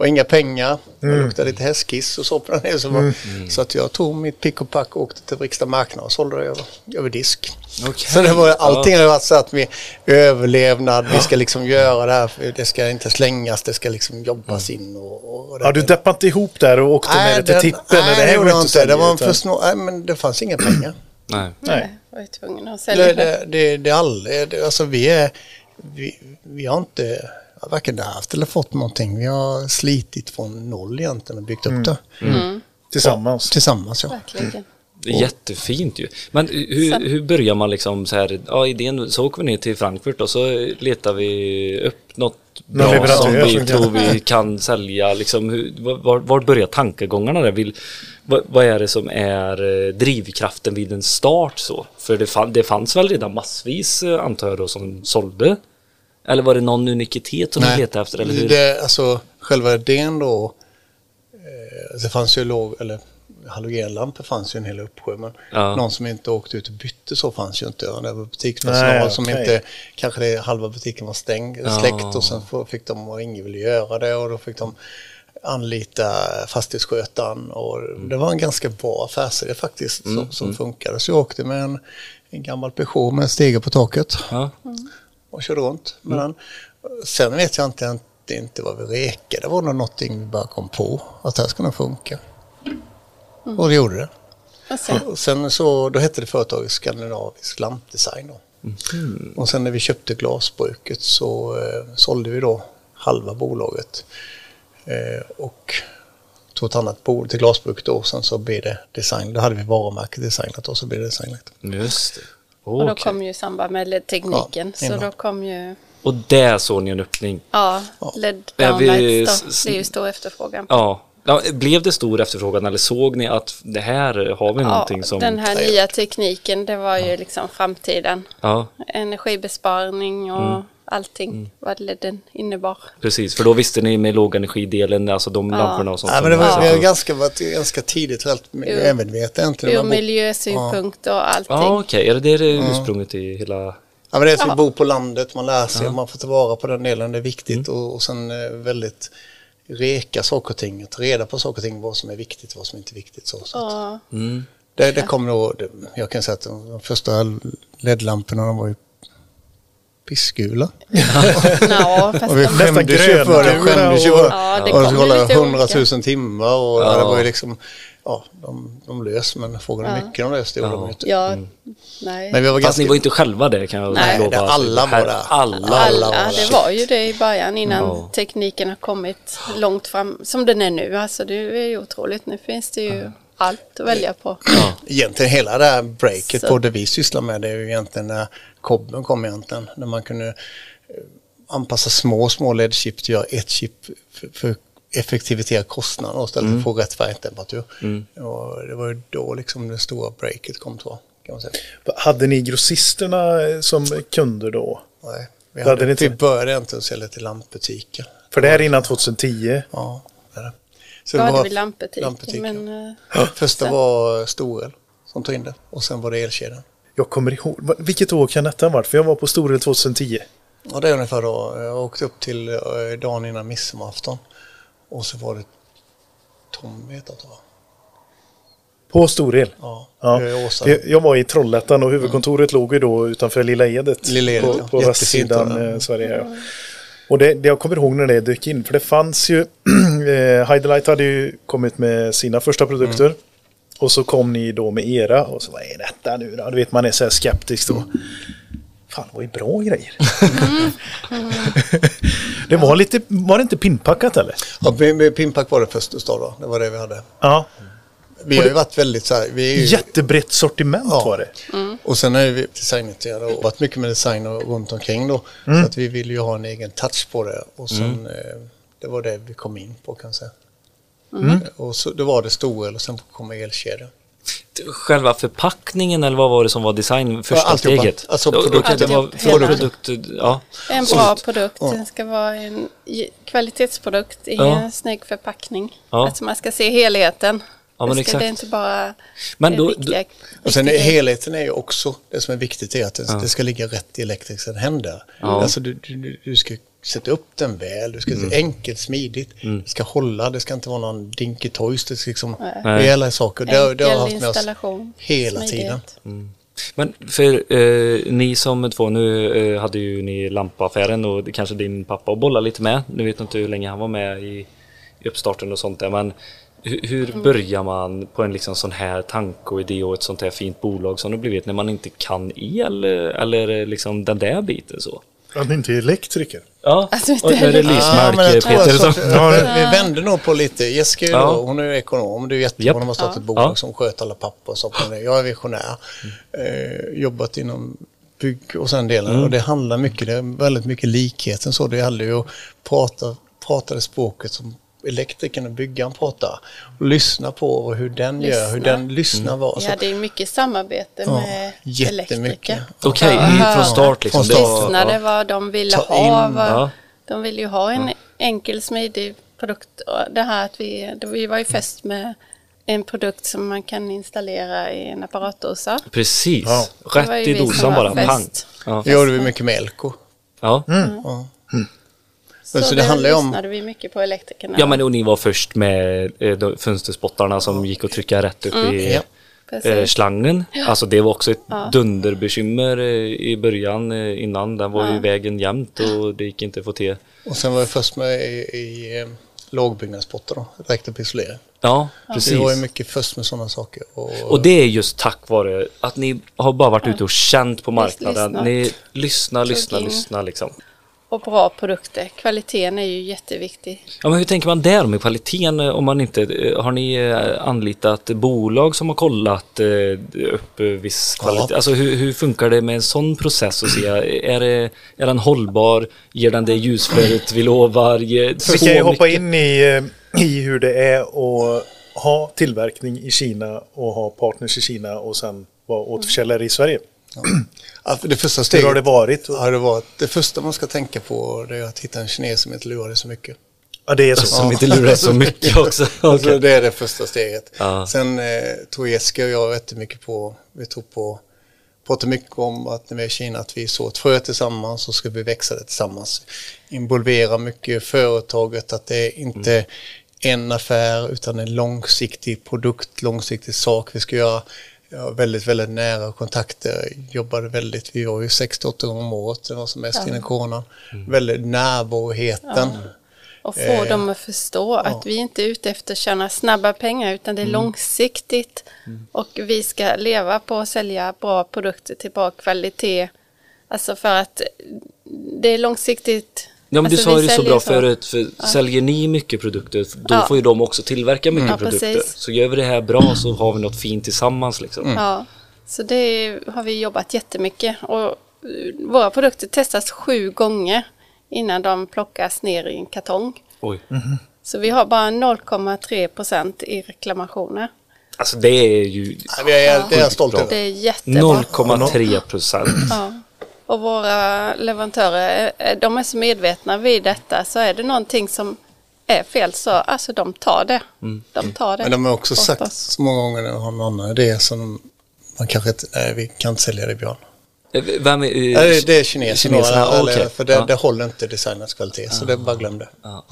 och inga pengar. Det luktade lite hästkiss och så på den här. Så, var, så att jag tog mitt pick och pack och åkte till Vrigsta marknad och sålde det över, över disk. Okej. Så det var, allting har varit så att vi överlevnad, vi ska liksom göra det här, det ska inte slängas, det ska liksom jobbas in och, och det, Ja, du deppade inte ihop där och åkte med det till tippen? Nej, eller det gjorde var jag inte. Det var en för snå, nej, men det fanns inga pengar. Nej. Nej. Jag var ju tvungen att sälja Det, det. det, det, aldrig, det, alltså vi är, vi, vi har inte varken haft eller fått någonting. Vi har slitit från noll egentligen och byggt upp det Tillsammans. tillsammans. Ja. Verkligen. Det är Jättefint ju. Men hur, hur börjar man liksom så här, ja idén, så åker vi ner till Frankfurt och så letar vi upp något Någon bra som vi tror vi kan sälja. Liksom, hur, var, var börjar tankegångarna där? Vill, vad, vad är det som är eh, drivkraften vid en start så? För det, fann, det fanns väl redan massvis eh, antar jag då som sålde? Eller var det någon unikitet som ni letade efter? Eller hur? Det, alltså själva idén då, eh, det fanns ju låg, eller halogenlampor fanns ju en hel uppsjö men Ja. någon som inte åkte ut och bytte så fanns ju inte. Det var butikspersonal Nej, som inte, kanske det, halva butiken var stängd, Ja. släckt och sen får- fick de, och ingen ville göra det och då fick de anlita fastighetsskötaren och det var en ganska bra affärsidé faktiskt som, som funkade. Så jag åkte med en, en gammal Peugeot med en stege på taket Ja. Och körde runt med den. Sen vet jag inte, inte, inte vad vi rekade. Det var nog någonting vi bara kom på. Att det här ska nog funka. Och det gjorde det. Och sen, Och så, då hette det företaget Skandinavisk Lampdesign. Då. Och sen när vi köpte glasbruket så eh, sålde vi då halva bolaget. Eh, och tog ett annat bolag till glasbruket då. Sen så blev det design. Då hade vi varumärket designat och så blev det designat. Just det. Och då kom ju samband med LED-tekniken. Ja, så då kom ju, Och där såg ni en öppning. ja, LED Ja, downlights då. Det är ju stor efterfrågan. Ja. ja. Blev det stor efterfrågan eller såg ni att det här har vi någonting som... den här nya tekniken, det var ju liksom framtiden. Ja, Energibesparing och Mm. Allting vad LEDen innebar. precis. För då visste ni med lågenergidelen, alltså de Ja. lamporna och sånt. Som- men det var, Ja. vi ganska, varit ganska tidigt helt medvetna egentligen. Ur miljösynpunkt och allting. Ja, okej. Är det det det är ursprunget i hela... Ja, men det är att vi Ja. bor på landet, man lär sig, man får tillvara på den delen, det är viktigt. Och, och sen eh, väldigt reka saker och ting, ta reda på saker och ting, vad som är viktigt och vad som inte är viktigt. Så, så. att Ja, Mm. Det, det kommer nog, jag kan säga att de, de första LED-lamporna de var ju pissgula. Nå, fast Och vi de, skämdes ju för det, skämdes ju och- för Ja, det och ju kolla lite 100 olika. 000 timmar och Ja. det var ju liksom, ja, de, de lös, men frågan är Ja. mycket de lös, det gjorde de ju inte. ja, nej. Men vi var Fast ganska, ni var inte själva det kan jag Nej, lova. det- alla var det. Alla. alla Alla, var där. det var ju det i början innan Ja. tekniken har kommit långt fram som den är nu. Alltså det är ju otroligt. Nu finns det ju allt att välja på. egentligen hela det här breaket Så. på det vi sysslar med det är ju egentligen när kobben kom egentligen. När man kunde eh, anpassa små, små LED-chip till att göra ett chip för, för effektivisera kostnaden och istället Mm. få rätt färgtemperatur. Och det var ju då liksom det stora breaket kom jag. Kan man säga. Hade ni grossisterna eh, som kunder då? Nej, vi, hade hade, ni inte. vi började inte sälja till lampbutiker. För det här är innan 2010. Ja, det är det. Så Då det hade var vi lampbutik. lampbutik, Men, eh, Första så- var Storel som tog in det och sen var det elkedjan. Jag kommer ihåg. Va- Vilket år kan detta ha varit? För jag var på Storel 2010. Ja, det är ungefär då. Jag åkte upp till eh, dagen innan midsommarafton. Och så var det tror jag. På Storel. Ja, Ja. Jag- var i Trollhättan och huvudkontoret låg ju då utanför Lilla Edet. Lilla Edet, på, ja. på var det. eh, Sverige. Ja. Och det, det jag kommer ihåg när det dök in, för det fanns ju, eh, Highlight hade ju kommit med sina första produkter. Mm. Och så kom ni då med era och så vad är detta nu då? Du vet man är så här skeptisk då. Fan, det var ju bra grejer. det var lite, var det inte pinpackat eller? Ja, Pimpack var det första stad då. Det var det vi hade. Ja. Vi har ju varit väldigt så här. Vi är ju, Jättebrett sortiment Ja. var det. och sen är vi designintresserade och varit mycket med design och runt omkring då. Mm. Så att vi ville ju ha en egen touch på det. Och sen, eh, det var det vi kom in på kan jag säga. Mm. Och så, det var det stora och sen kom elkedjan. själva förpackningen eller vad var det som var design, första alltihopa. steget? Alltså produkten. det var produkt, ja. En bra produkt. Den ska vara en kvalitetsprodukt i Ja. en snygg förpackning. Ja. Alltså man ska se helheten. Ja, men det, ska, det är inte bara Men det då- viktiga, Och sen är helheten är ju också, det som är viktigt är att det, det ska ligga rätt i elektrikerns händer. Alltså du, du, du ska sätta upp den väl, du ska Mm. se enkelt, smidigt, det ska hålla, det ska inte vara någon dinky toys, det ska liksom rejäla saker. Det, har- det har haft med oss hela smidighet. tiden. Men för eh, ni som två, nu eh, hade ju ni lampaffären och det kanske din pappa att bolla lite med. Nu vet inte hur länge han var med i, i uppstarten och sånt där. Men hur, hur Mm. börjar man på en liksom sån här tanke och idé och ett sånt här fint bolag som det blivit när man inte kan el eller liksom den där biten så? Att inte är elektriker. Ja, Alltså, och nu är det heller- Ja, Peter vi vänder nog på lite. Jessica Ja. då, hon är ju ekonom, det är jättebra Japp. när man startar ett bolag Ja. som sköter alla papper och så på det. Jag är visionär, eh, jobbat inom bygg och sen delen Mm. och det handlar mycket, det är väldigt mycket likheten så. Det gäller ju att prata, prata det språket som elektrikern och byggaren pratar. Och lyssna på hur den gör, hur Lyssna. den lyssnar var. Ja, det är mycket samarbete Ja, med elektriker. Okej, höra. från start liksom. Från Det start. var- Lyssnade ja. vad de ville Ta ha. in, Vad. De ville ju ha en enkel, smidig produkt. Och det här att vi, vi var ju fäst med en produkt som man kan installera i en apparatdosa. Precis, Ja. Rätt ju i vi dosan bara, pang. Ja. Det gjorde vi mycket med Elko. Ja. Ja. Så, så det handlar ju om- lyssnade vi mycket på elektrikerna. Ja men och ni var först med eh, de fönsterspottarna som gick att trycka rätt upp i Ja. Eh, slangen. Alltså det var också ett dunderbekymmer eh, i början eh, innan. Den var ju i vägen jämt och det gick inte att få till. Och sen var jag först med i, i eh, lågbyggnadspotter då, direkt upp isolering. Ja, Vi precis. var ju mycket först med sådana saker. Och, Och det är just tack vare att ni har bara varit ute och känt på marknaden. lyssnat. Ni lyssnar, lyssnar, lyssnar liksom. Och bra produkter. Kvaliteten är ju jätteviktig. Ja, men hur tänker man där med kvaliteten? eh, Om man inte, eh, har ni eh, anlitat bolag som har kollat upp viss kvalitet? Alltså hur, hur funkar det med en sån process att se? Är, det, är den hållbar? Ger den det ljusflödet vi lovar? Ger Vi så kan ju hoppa mycket? in i, i hur det är att ha tillverkning i Kina och ha partners i Kina och sen vara återförsäljare i Sverige. Ja, för det första Hur steget har det varit? har det varit. Det första man ska tänka på det är att hitta en kines som inte lurar dig så mycket. Ja, det är så. Som inte lurar så mycket också. Alltså, det är det första steget. Ja. Sen eh, tror Jessica och jag jättemycket på, vi tror på, pratar mycket om att när vi är i Kina att vi så ett frö tillsammans så ska vi växa det tillsammans. Involvera mycket företaget, att det är inte en affär utan en långsiktig produkt, långsiktig sak vi ska göra. Jag har väldigt, väldigt nära kontakter, jobbade väldigt, vi var ju 68 gånger om året, det var som mest innan coronan. Väldigt närvaroheten. Och få Eh, dem att förstå att vi inte är ute efter att tjäna snabba pengar utan det är långsiktigt. Och vi ska leva på att sälja bra produkter till bra kvalitet. Alltså för att det är långsiktigt. Ja men alltså du sa ju det så bra förut, för säljer ni mycket produkter då Ja. får ju de också tillverka mycket Ja, produkter. precis. Så gör vi det här bra så har vi något fint tillsammans liksom. Ja, så det har vi jobbat jättemycket. Och eh, våra produkter testas sju gånger innan de plockas ner i en kartong. Oj. Så vi har bara 0,3 procent i reklamationer. Alltså det är ju Ja, vi är, det är jag stolt bra. Det över. är jättebra. 0,3 procent. Ja. Och våra leverantörer, eh, de är så medvetna vid detta. Så är det någonting som är fel så alltså de tar det. De tar det. Men de har också sagt oss. så många gånger när de har någon annan idé som man kanske inte, nej vi kan inte sälja det Björn. Vem är, Nej, det, det är kineserna, kineserna, eller, okej. för det, Ja. det håller inte designers kvalitet så det bara glöm det. Ja,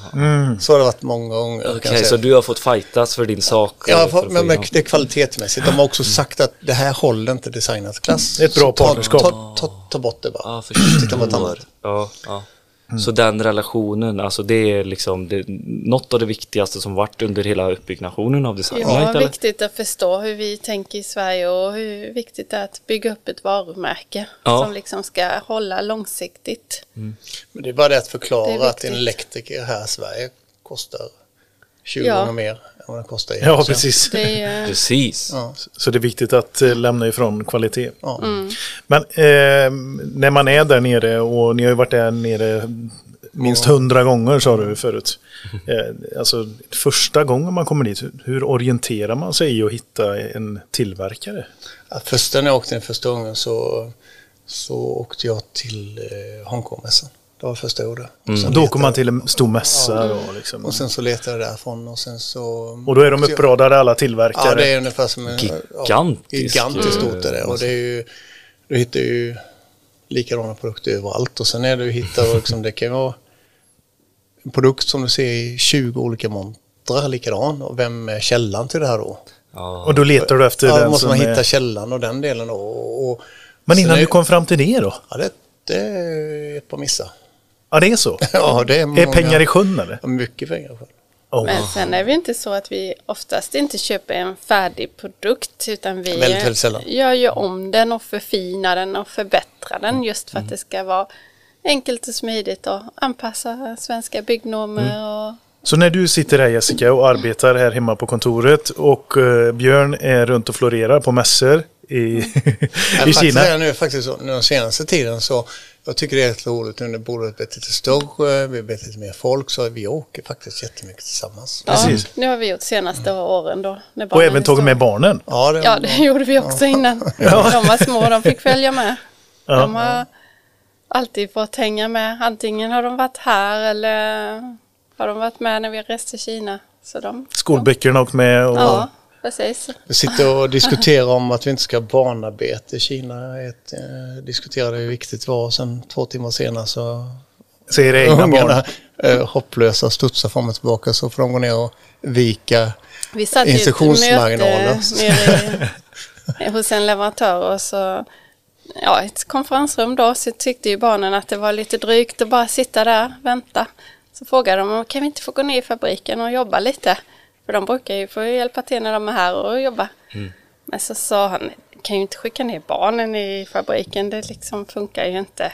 Så har det varit många gånger. Okej, jag så du har fått fightas för din sak? Ja, för men, men det är kvalitetsmässigt. De har också sagt att det här håller inte designers klass. Ett bra Så ta, partnerskap. Ta, ta, ta bort det bara. Ja, förstår. Ja, ja. Så den relationen, alltså det är liksom det, något av det viktigaste som varit under hela uppbyggnationen av Design Ja, eller? viktigt att förstå hur vi tänker i Sverige och hur viktigt det är att bygga upp ett varumärke Ja. som liksom ska hålla långsiktigt. Men det är bara det att Det förklara är att en elektriker här i Sverige kostar 20 Ja. gånger mer än vad den kostar i Ja, precis. Det är, Precis. Ja. Så det är viktigt att eh, lämna ifrån kvalitet. Ja. Mm. Men eh, när man är där nere och ni har ju varit där nere minst hundra gånger sa du förut. Eh, Alltså första gången man kommer dit, hur- hur orienterar man sig i att hitta en tillverkare? Ja, Första när jag åkte den första gången så, så åkte jag till eh, Hongkongmässan. Det var det. Och, sen Då kommer man till en stor mässa då, liksom. och sen så letade jag därifrån och sen så... Och då är de uppradade alla tillverkare. Ja, det är ungefär som en... Gigantisk, Ja, gigantiskt stort är det. Och det är ju... Du hittar ju likadana produkter överallt. Och sen är det ju hittar liksom, det kan vara en produkt som du ser i 20 olika montrar likadan. Och vem är källan till det här då? Ja. Och då letar du efter Ja, då den måste som man är... hitta källan och den delen då. Och, och, Men innan är- du kom fram till det då? Ja, det, det är ett par missar. Ja, det är så? Ja, det är, Är många- pengar i sjön eller? Mycket pengar. själv. Oh. Men sen är det inte så att vi oftast inte köper en färdig produkt utan vi Väldigt, väldigt sällan. gör ju om den och förfinar den och förbättrar den just för att det ska vara enkelt och smidigt och anpassa svenska byggnormer och Så när du sitter här Jessica och arbetar här hemma på kontoret och eh, Björn är runt och florerar på mässor i, i faktiskt Kina. är nu faktiskt nu den senaste tiden så jag tycker det är lite roligt nu när bordet blivit lite större, vi har blivit lite mer folk så vi åker faktiskt jättemycket tillsammans. ja, Precis. nu har vi gjort senaste åren då. när Och även tagit med barnen. Ja, det, Ja, det gjorde vi också innan. De var små, de fick följa med. De har alltid fått hänga med. Antingen har de varit här eller har de varit med när vi reste till Kina. Så de, Skolböckerna och med. Och, ja, precis. Vi sitter och diskuterar om att vi inte ska ha barnarbete i Kina. Ett, eh, diskuterade hur viktigt det var och sen två timmar senare så Så är det egna barn. ungarna eh, hopplösa studsar fram och tillbaka så får de gå ner och vika. Vi satt Instruktionsmarginaler. i- hos en leverantör och så ja, ett konferensrum då så tyckte ju barnen att det var lite drygt att bara sitta där vänta. Så frågade de kan vi inte få gå ner i fabriken och jobba lite? För de brukar ju få hjälpa till när de är här och jobba. Men så sa han, kan ju inte skicka ner barnen i fabriken, det liksom funkar ju inte.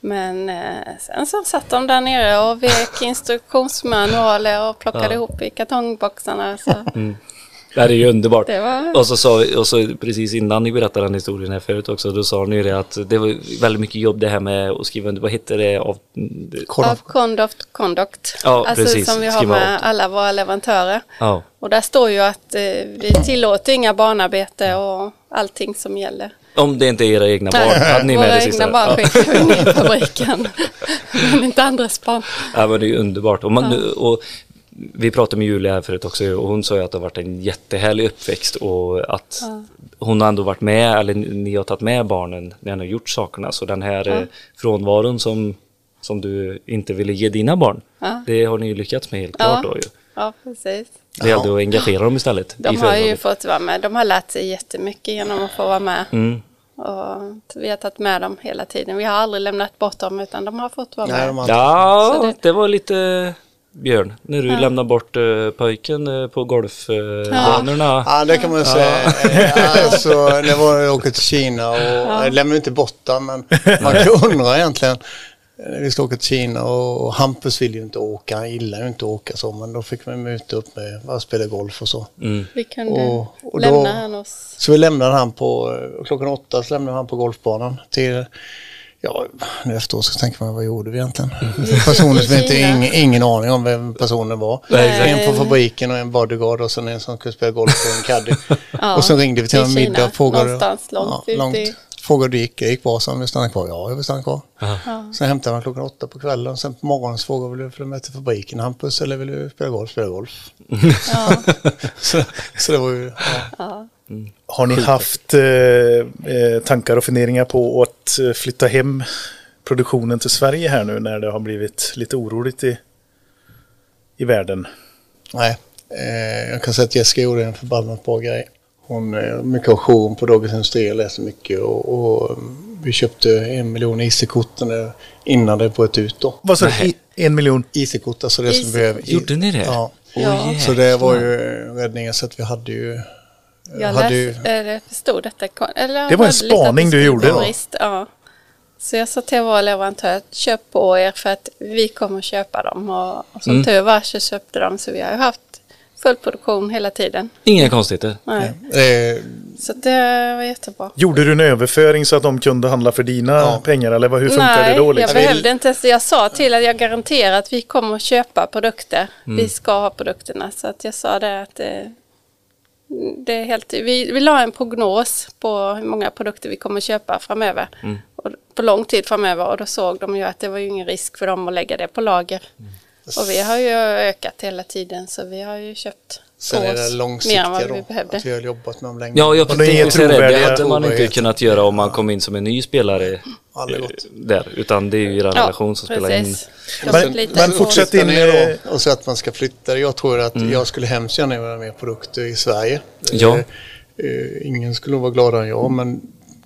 Men eh, sen så satt de där nere och vek instruktionsmanualer och plockade Ja. ihop i kartongboxarna. Så. Det här är ju underbart. Det var- Och så sa vi, och så precis innan ni berättade den historien här förut också, då sa ni det att det var väldigt mycket jobb det här med att skriva under, vad heter det? Av, Av Conduct Conduct. Ja, alltså precis. som vi har Skriva med alla våra leverantörer. ja. Och där står ju att eh, vi tillåter inga barnarbete och allting som gäller. Om det inte är era egna barn, hade ni med våra det sista? egna barn Ja. skickar vi ner i fabriken. Men inte andras barn. Ja men det är ju underbart. Och, man, och vi pratade med Julia här förut också och hon sa ju att det har varit en jättehärlig uppväxt och att hon har ändå varit med, eller ni har tagit med barnen när ni har gjort sakerna. Så den här eh, frånvaron som, som du inte ville ge dina barn, Ja. det har ni ju lyckats med helt Ja. klart då ju. Ja, precis. Det gällde att engagera dem istället De i har ju fått vara med. De har lärt sig jättemycket genom att få vara med. Mm. Och vi har tagit med dem hela tiden. Vi har aldrig lämnat bort dem utan de har fått vara Nej, med. de har Ja, det... det- var lite Björn, när du lämnade bort uh, pojken uh, på golfbanorna. Ja, det kan man säga. Eh, Alltså, det var när jag åkte till Kina och jag lämnade inte bort den, men man kan undra egentligen. Eh, Vi ska åka till Kina och Hampus vill ju inte åka, han gillar ju inte att åka så, men då fick man möta upp med att spela golf och så. Mm. Vi kunde Och- och då- lämna han oss. Så vi lämnade han på, eh, klockan åtta så lämnade han på golfbanan till, ja, nu efteråt så tänker man vad gjorde vi egentligen? Personer som inte ingen, ingen aning om vem personen var. Nej. En på fabriken och en bodyguard och sen en som kunde spela golf och en caddy. Ja, och sen ringde vi till en middag och frågade. någonstans långt ut i- Frågade det gick, det gick bra, så vill stanna kvar. Ja, jag vill stanna kvar. Ja. Sen hämtade han klockan åtta på kvällen. Sen på morgonen så frågade vill du följa med till fabriken Hampus eller vill du spela golf? Spela golf. Ja, så, så det var ju, ja. Har ni haft eh, eh, tankar och funderingar på att eh, flytta hem produktionen till Sverige här nu när det har blivit lite oroligt i, i världen? Nej, eh, jag kan säga att Jessica gjorde en förbannat bra grej. Hon är mycket auktion på Dagens Industri och läser mycket och, och mm, vi köpte en miljon IC-kort innan det bröt ut då. Vad sa du? En miljon? IC-kort, alltså det som behöver. Gjorde ni det? Ja. Ja. Så det var ju räddningen så att vi hade ju... Jag hade eller förstod detta. kon- Eller jag Det var en att spaning du gjorde då. Ja. Så jag sa till vår leverantör, köp på er för att vi kommer köpa dem. Och, och som Mm. tur var så köpte de så vi har ju haft full produktion hela tiden. Inga konstigheter. Nej. Eh, Så det var jättebra. Gjorde du en överföring så att de kunde handla för dina Ja. pengar eller hur funkar Nej, det då? jag Liksom? behövde inte ens. Jag sa till att jag garanterar att vi kommer att köpa produkter. Vi ska ha produkterna. Så att jag sa det att det, är helt... Vi, vi la en prognos på hur många produkter vi kommer att köpa framöver. Och på lång tid framöver. Och då såg de ju att det var ju ingen risk för dem att lägga det på lager. Och vi har ju ökat hela tiden så vi har ju köpt sen på är det oss mer än långsiktiga vad vi behövde. Att vi har jobbat med dem länge. Ja, jag Och det är tänkte säga det. Det hade man inte kunnat göra om man kom in som en ny spelare Aldrig eh, gått. där. Utan det är ju er relation som spelar in. precis. Men- men fortsätt in, då och så att man ska flytta. Jag tror att jag skulle hemskt gärna göra mer produkter i Sverige. Ja. Eh, eh, Ingen skulle vara gladare än jag, men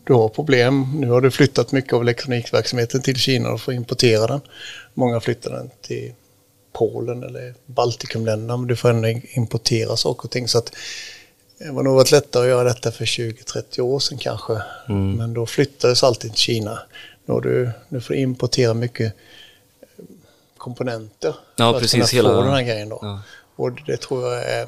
du har problem. Nu har du flyttat mycket av elektronikverksamheten till Kina och får importera den. Många flyttar den till Polen eller Baltikumländerna, men du får ändå importera saker och ting. Så att det var nog varit lättare att göra detta för 20-30 år sedan kanske. Men då flyttades alltid till Kina. Nu, har du, nu får du importera mycket eh, komponenter Ja, för att precis, kunna få hela- den här grejen då. ja. Och det tror jag är...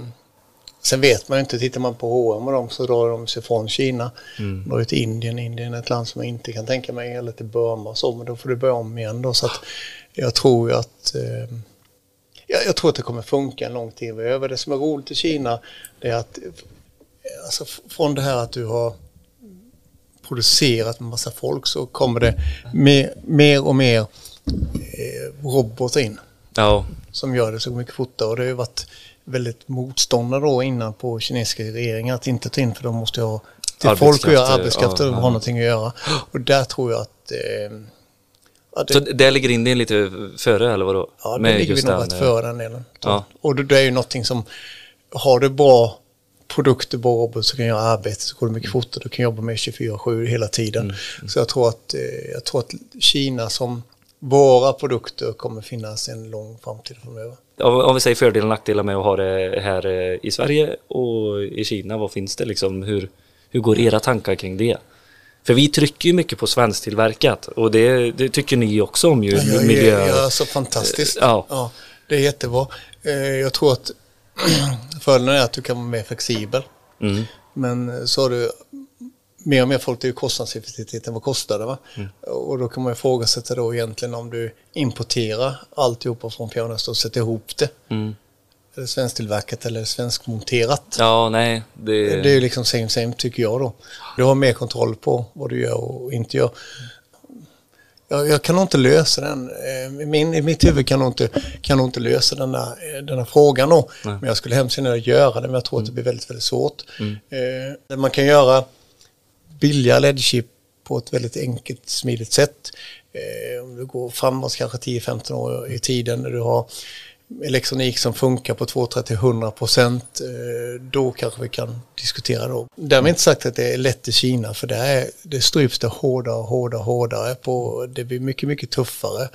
Sen vet man ju inte, tittar man på H&M och dem så drar de sig från Kina. Mm. Drar ju till Indien, Indien är ett land som jag inte kan tänka mig, eller till Burma och så, men då får du börja om igen då. Så att jag tror ju att... Eh, jag, jag tror att det kommer funka en lång tid över. Det som är roligt i Kina det är att alltså, från det här att du har producerat med massa folk så kommer det mer, mer och mer eh, robotar in Ja, som gör det så mycket fortare. Och det har ju varit väldigt motståndare då innan på kinesiska regeringen att inte ta in för de måste ha till folk och göra Arbetskraft, och ja, ha ja. någonting att göra. Och där tror jag att... Eh, ja, det, så där ligger Indien lite före eller vadå? ja, det ligger vi nog rätt eh, före den delen. Ja. Och det, det är ju någonting som... Har du bra produkter, robot så kan göra arbete så går det mycket fortare. Du kan jobba med 24-7 hela tiden. Mm, Så jag tror, att, eh, jag tror att Kina som våra produkter kommer finnas en lång framtid framöver. Om, vi säger fördelar och nackdelar med att ha det här eh, i Sverige och i Kina, vad finns det liksom? Hur, hur går era tankar kring det? För vi trycker ju mycket på svensktillverkat och det, det tycker ni också om ju, Ja, miljö... Ja, så fantastiskt. Ja. det är jättebra. Eh, Jag tror att fördelen är att du kan vara mer flexibel. Mm. Men så har du mer och mer folk, det är ju kostnadseffektiviteten, vad kostar det? Va? Mm. Och då kan man ifrågasätta då egentligen om du importerar alltihopa från Pioneer och sätter ihop det. Mm. Är det svensktillverkat eller svenskmonterat? Ja, nej, det... Det är ju liksom same same tycker jag då. Du har mer kontroll på vad du gör och inte gör. Jag, jag kan nog inte lösa den. eh, I, min, mitt huvud kan nog inte, kan nog inte lösa den där, eh, den här frågan då. Men jag skulle hemskt gärna göra det, men jag tror att det blir väldigt, väldigt svårt. Eh, man kan göra billiga LED-chip på ett väldigt enkelt, smidigt sätt. Om du går framåt kanske 10-15 år i tiden när du har elektronik som funkar på 230-100 procent, eh, då kanske vi kan diskutera då. Därmed inte sagt att det är lätt i Kina, för det, är, det stryps det hårdare, hårdare, hårdare. På, det blir mycket, mycket tuffare.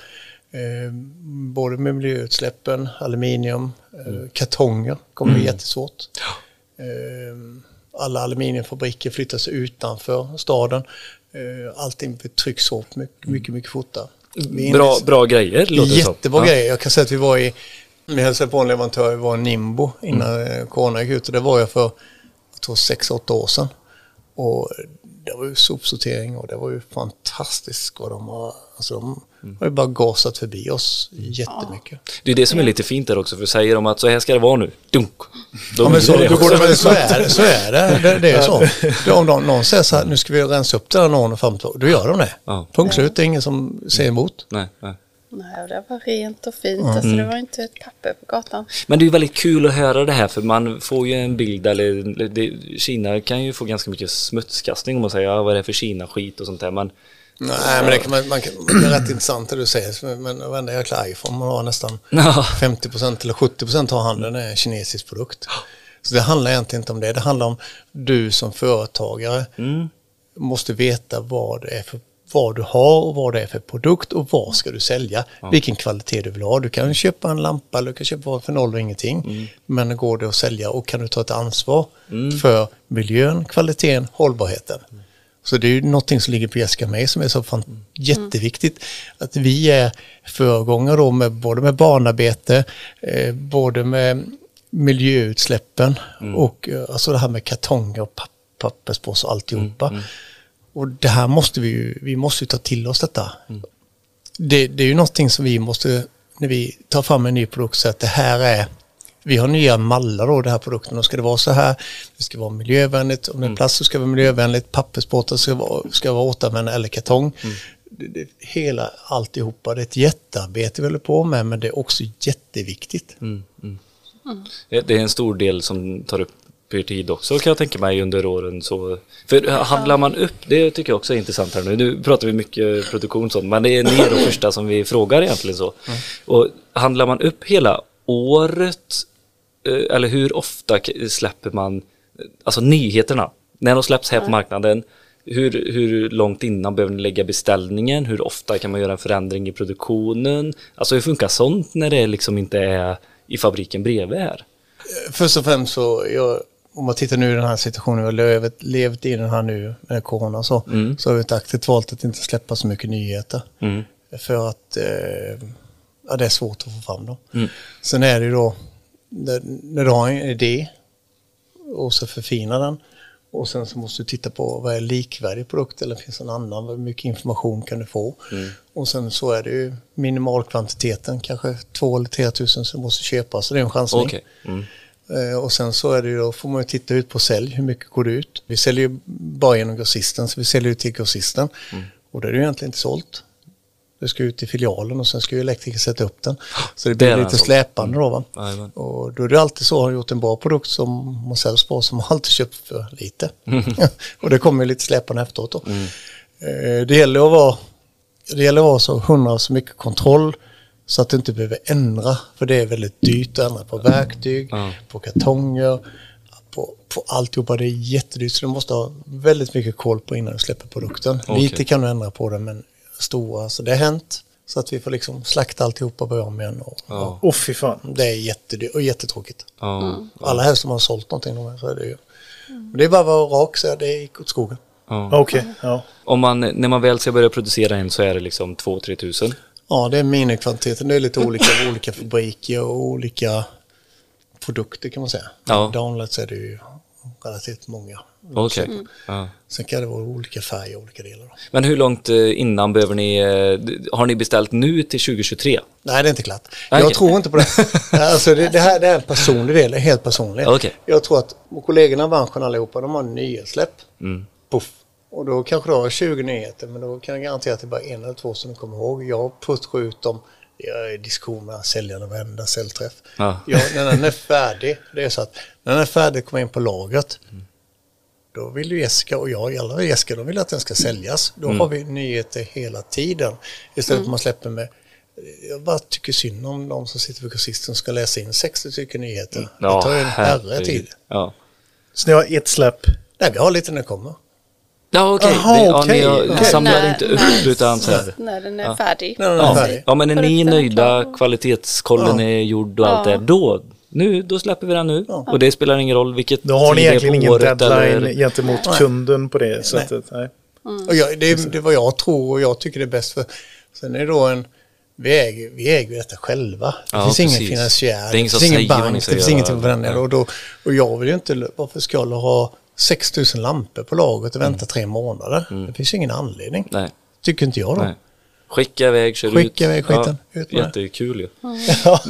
Eh, både med miljöutsläppen, aluminium, eh, kartonger kommer bli jättesvårt. Eh, alla aluminiumfabriker flyttas utanför staden. Allting trycks hårt mycket, mycket, mycket fortare. Bra, bra grejer låter det som. Jättebra grejer. Jag kan säga att vi var i, vi hälsade på en leverantör, vi var i Nimbo innan mm. corona gick ut och det var jag för, jag tror 6-8 år sedan. Och det var ju sopsortering och det var ju fantastiskt vad de har, alltså de har ju bara gasat förbi oss jättemycket. Det är det som är lite fint där också, för säger de att så här ska det vara nu, dunk. Då Ja, men så, då går det, så är det. Så är det. Det, det är så. Det, om någon, någon säger så här, nu ska vi rensa upp den här norren fram till, då gör de det. Ja. Punkt slut, det är ingen som säger emot. Nej, nej. Nej, och det var rent och fint. Alltså, det var inte ett papper på gatan. Men det är ju väldigt kul att höra det här för man får ju en bild eller det, Kina kan ju få ganska mycket smutskastning om man säger ja, vad är det för Kina-skit och sånt där men Nej, men det, kan man, man kan, det är rätt intressant det du säger. Men varenda jäkla iPhone man har nästan Ja. 50% eller 70% av handeln är en kinesisk produkt. Så det handlar egentligen inte om det. Det handlar om du som företagare måste veta vad det är för vad du har och vad det är för produkt och vad ska du sälja. Vilken kvalitet du vill ha. Du kan köpa en lampa eller du kan köpa för noll och ingenting. Men går det att sälja och kan du ta ett ansvar för miljön, kvaliteten, hållbarheten. Så det är ju någonting som ligger på Jessica mig som är så fan jätteviktigt. Att vi är föregångare då med både med barnarbete, eh, både med miljöutsläppen Mm. och eh, alltså det här med kartonger och papp, papperspåsar och alltihopa. Mm, Och det här måste vi ju, vi måste ju ta till oss detta. Mm. Det, det är ju någonting som vi måste, när vi tar fram en ny produkt, så att det här är vi har nya mallar då, den här produkten. Och ska det vara så här, det ska vara miljövänligt. Om det är Mm. plast så ska det vara miljövänligt. Pappersbåtar ska vara, ska vara återanvända eller kartong. Mm. Det, det, hela alltihopa, det är ett jättearbete vi håller på med, men det är också jätteviktigt. Mm, Det är en stor del som tar upp tid också kan jag tänka mig under åren. Så, för handlar man upp, det tycker jag också är intressant här nu. Nu pratar vi mycket produktion sånt, men det är ni då första som vi frågar egentligen så. Och handlar man upp hela året, eh, eller hur ofta släpper man, alltså nyheterna, när de släpps här på marknaden, hur, hur långt innan behöver ni lägga beställningen? Hur ofta kan man göra en förändring i produktionen? Alltså hur funkar sånt när det liksom inte är i fabriken bredvid här? Först och främst så, jag, om man tittar nu i den här situationen, vi har levt, levt i den här nu med corona så, så har vi ett aktivt valt att inte släppa så mycket nyheter. Mm. För att eh, ja, det är svårt att få fram dem. Mm. Sen är det ju då, när, när du har en idé och så förfina den och sen så måste du titta på vad är likvärdig produkt eller finns en annan, hur mycket information kan du få? Mm. Och sen så är det ju minimalkvantiteten, kanske två eller tre tusen som måste köpas, så det är en chansning. Okej. Mm. Eh, Och sen så är det ju då, får man ju titta ut på sälj, hur mycket går det ut? Vi säljer ju bara genom grossisten, så vi säljer ut till grossisten. Mm. Och det är det ju egentligen inte sålt. Det ska ut till filialen och sen ska ju elektriker sätta upp den. Så det Det blir den lite släpande då va. Jajamän. Och då är det alltid så, har gjort en bra produkt som man säljs bra, som man alltid köpt för lite. och det kommer ju lite släpande efteråt då. Eh, Det gäller att vara, det gäller att vara så hundra så mycket kontroll så att du inte behöver ändra. För det är väldigt dyrt att ändra på verktyg, Ja. på kartonger, på, på alltihopa. Det är jättedyrt så du måste ha väldigt mycket koll på innan du släpper produkten. Okej. Lite kan du ändra på det men stora, så det har hänt. Så att vi får liksom slakta alltihopa och börja om igen. Och, Ja. Åh fy fan. och det är jättedyrt och jättetråkigt. Ja. Alla helst som har sålt någonting så är det ju. Men Det är bara att vara rak så det gick åt skogen. Ja. Okej, ja. Om man, när man väl ska börja producera en så är det liksom 2-3 tusen. Ja, det är minikvantiteten. Det är lite olika olika fabriker och olika produkter kan man säga. Ja. Downloads är det ju relativt många. Okej. Ja. Sen kan det vara olika färger och olika delar. Men hur långt eh, innan behöver ni, eh, har ni beställt nu till 2023? Nej, det är inte klart. Nej, Jag tror inte på det. alltså, det, det, här, det är en personlig del, helt personligt. Okej. Jag tror att kollegorna i branschen allihopa, de har nyhetssläpp. Mm. Puff. Och då kanske du har 20 nyheter, men då kan jag garantera att det är bara en eller två som du kommer ihåg. Jag pushar ut dem. I diskussion med säljarna varenda säljträff. Ja. Ja, när den är färdig, det är så att när den är färdig kommer in på lagret. Då vill ju Jessica och jag, alla Jessica, de vill att den ska säljas. Då Mm. har vi nyheter hela tiden. Istället för att man släpper med jag bara tycker synd om de som sitter vid grossisten och ska läsa in 60 stycken nyheter. det tar ju en herre tid. Ja. Så ni har ett släpp? Nej, vi har lite när det kommer. Ja okej, Jaha, Det- ja, ni Okej. samlar När- inte upp när- utan så här. När den är Ja. färdig. När den är Ja. färdig. ja men är ni är nöjda, kvalitetskollen Ja. är gjord och allt det då, nu, då släpper vi den nu. Ja. Och det spelar ingen roll vilket Då har ni tid det är egentligen på ingen deadline eller- gentemot Nej. kunden på det Nej. sättet. Nej. Och jag, det, är, det är vad jag tror och jag tycker det är bäst för. Sen är det då en, vi äger, vi äger ju detta själva. Det Ja, finns ingen finansiär, Det finns ingen bank, det finns ingenting på den. Och, då, och jag vill ju inte, varför ska jag ha 6000 lampor på lagret och vänta tre månader? Det finns ju ingen anledning. Nej, Tycker inte jag då. nej. Skicka iväg, kör ut. Skicka iväg skiten, ut med det. jättekul ju. Ja.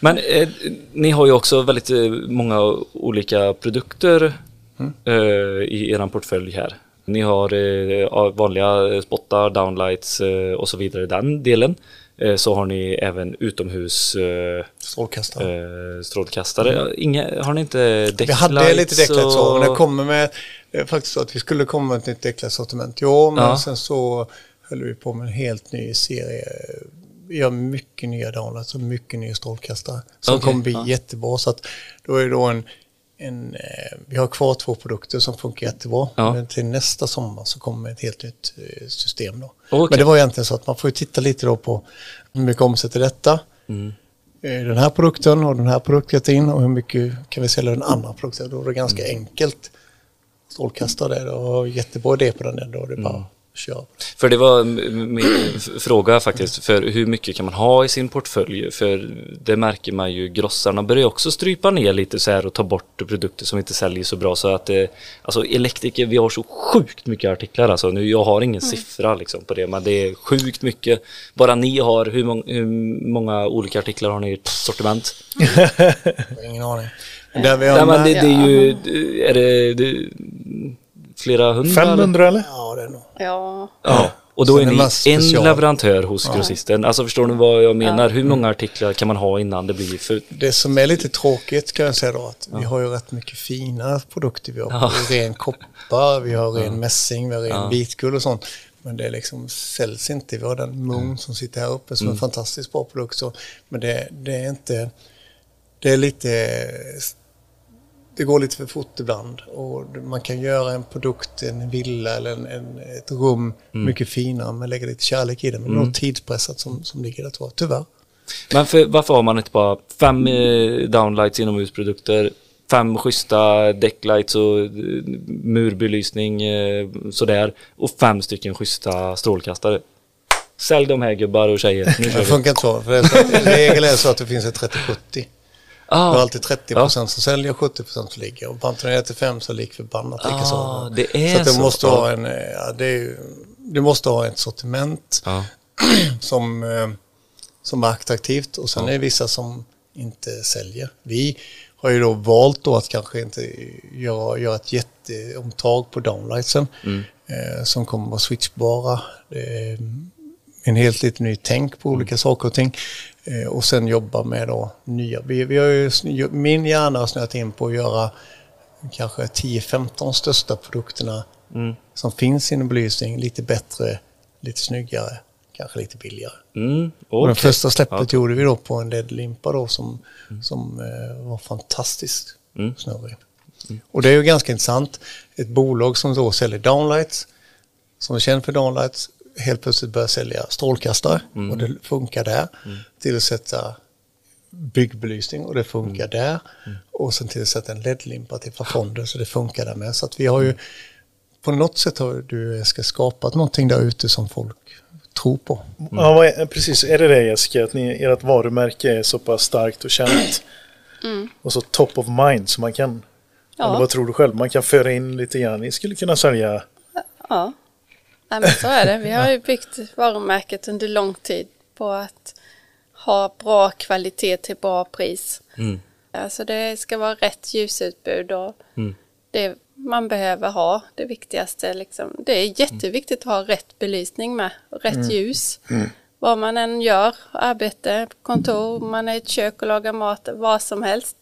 Men eh, ni har ju också väldigt eh, många olika produkter Mm. eh, i er portfölj här. Ni har eh, vanliga spottar, downlights eh, och så vidare i den delen. Eh, så har ni även utomhus eh, Strålkastare. eh, strålkastare. Inga, har ni inte däcklights? Mm. Vi hade lite däcklights så, men det och... kommer med, är faktiskt så att vi skulle komma med ett nytt däcklightssortiment. Jo, men Ja. sen så höll vi på med en helt ny serie. Vi gör mycket nya downlights och mycket nya strålkastare. Som Okej, kommer bli ja. jättebra. Så att då är det då en, en eh, vi har kvar två produkter som funkar jättebra. Ja. Men till nästa sommar så kommer ett helt nytt eh, system då. Okej. Men det var egentligen så att man får titta lite då på hur mycket omsätter detta. Mm. Eh, den här produkten och den här produktkategorin och hur mycket kan vi sälja den andra produkten. Då är det ganska Mm. enkelt. Strålkastare, och jättebra idé på den. Då är det bara Mm. Köra. För det var min fråga faktiskt, för hur mycket kan man ha i sin portfölj? För det märker man ju, grossarna börjar också strypa ner lite så här och ta bort produkter som inte säljer så bra. Så att, eh, alltså elektriker, vi har så sjukt mycket artiklar alltså. Nu, jag har ingen siffra liksom på det, men det är sjukt mycket. Bara ni har, hur, mång, hur många olika artiklar har ni i ert sortiment? Ingen aning. Där vi har Nej, men det, det är ju, är det, det flera hundra? eller? 500 eller? Ja, det är nog. Ja, Ja, och då Sen är är ni en special. leverantör hos grossisten. Alltså förstår ni vad jag menar? Hur många artiklar kan man ha innan det blir för... Det som är lite tråkigt kan jag säga då att vi har ju rätt mycket fina produkter. Vi har Ja. ren koppar, vi har ren mässing, vi har ren vitguld och sånt. Men det liksom säljs inte. Vi har den Moon som sitter här uppe som är en fantastiskt bra produkt. Så, men det, det är inte... Det är lite... Det går lite för fort ibland och man kan göra en produkt, en villa eller en, en, ett rum mycket finare men lägga lite kärlek i det. Men det är nog tidspressat som, som ligger där tror jag, tyvärr. Men för, varför har man inte bara fem eh, downlights inomhusprodukter, fem schyssta decklights och eh, murbelysning eh, sådär och fem stycken schyssta strålkastare? Sälj de här gubbar och tjejer. Nu Det funkar inte så. För det är så att, I regel är det så att det finns ett 30-70. Vi har Ah, alltid 30 procent som säljer och 70 procent som ligger. Och Antonija till 5 så lik förbannat Ah, så. det är så. Att det så. måste Ja. ha en, eh, ja, det är, du måste ha ett sortiment ja. som, eh, som är attraktivt och sen är det vissa som inte säljer. Vi har ju då valt då att kanske inte göra, göra ett jätteomtag på downlightsen eh, som kommer vara switchbara. Det är en helt lite ny tänk på olika saker och ting. Eh, och sen jobba med då nya. Vi, vi har ju, min hjärna har snöat in på att göra kanske 10-15 största produkterna som finns inom belysning lite bättre, lite snyggare, kanske lite billigare. Mm, Och det okej. första släppet gjorde vi då på en LED-limpa då som, som eh, var fantastiskt Mm. snurrig. Och det är ju ganska intressant. Ett bolag som då säljer downlights, som är känd för downlights, helt plötsligt börjar sälja strålkastare Mm. och det funkar där. Till att sätta byggbelysning och det funkar Mm. där. Och sen till att sätta en LED-limpa till plafonder så det funkar där med. Så att vi har ju på något sätt har du ska skapat någonting där ute som folk tror på. Ja, precis. Är det det Jessica? Att ni, ert varumärke är så pass starkt och känt? Och så top of mind så man kan... Ja. Eller vad tror du själv? Man kan föra in lite grann. Ni skulle kunna sälja... ja. Nej, men så är det. Vi har ju byggt varumärket under lång tid på att ha bra kvalitet till bra pris. Mm. Alltså det ska vara rätt ljusutbud och Mm. det man behöver ha, det viktigaste. Liksom. Det är jätteviktigt att ha rätt belysning med, och rätt ljus. Vad man än gör, arbete, kontor, man är i ett kök och lagar mat, vad som helst.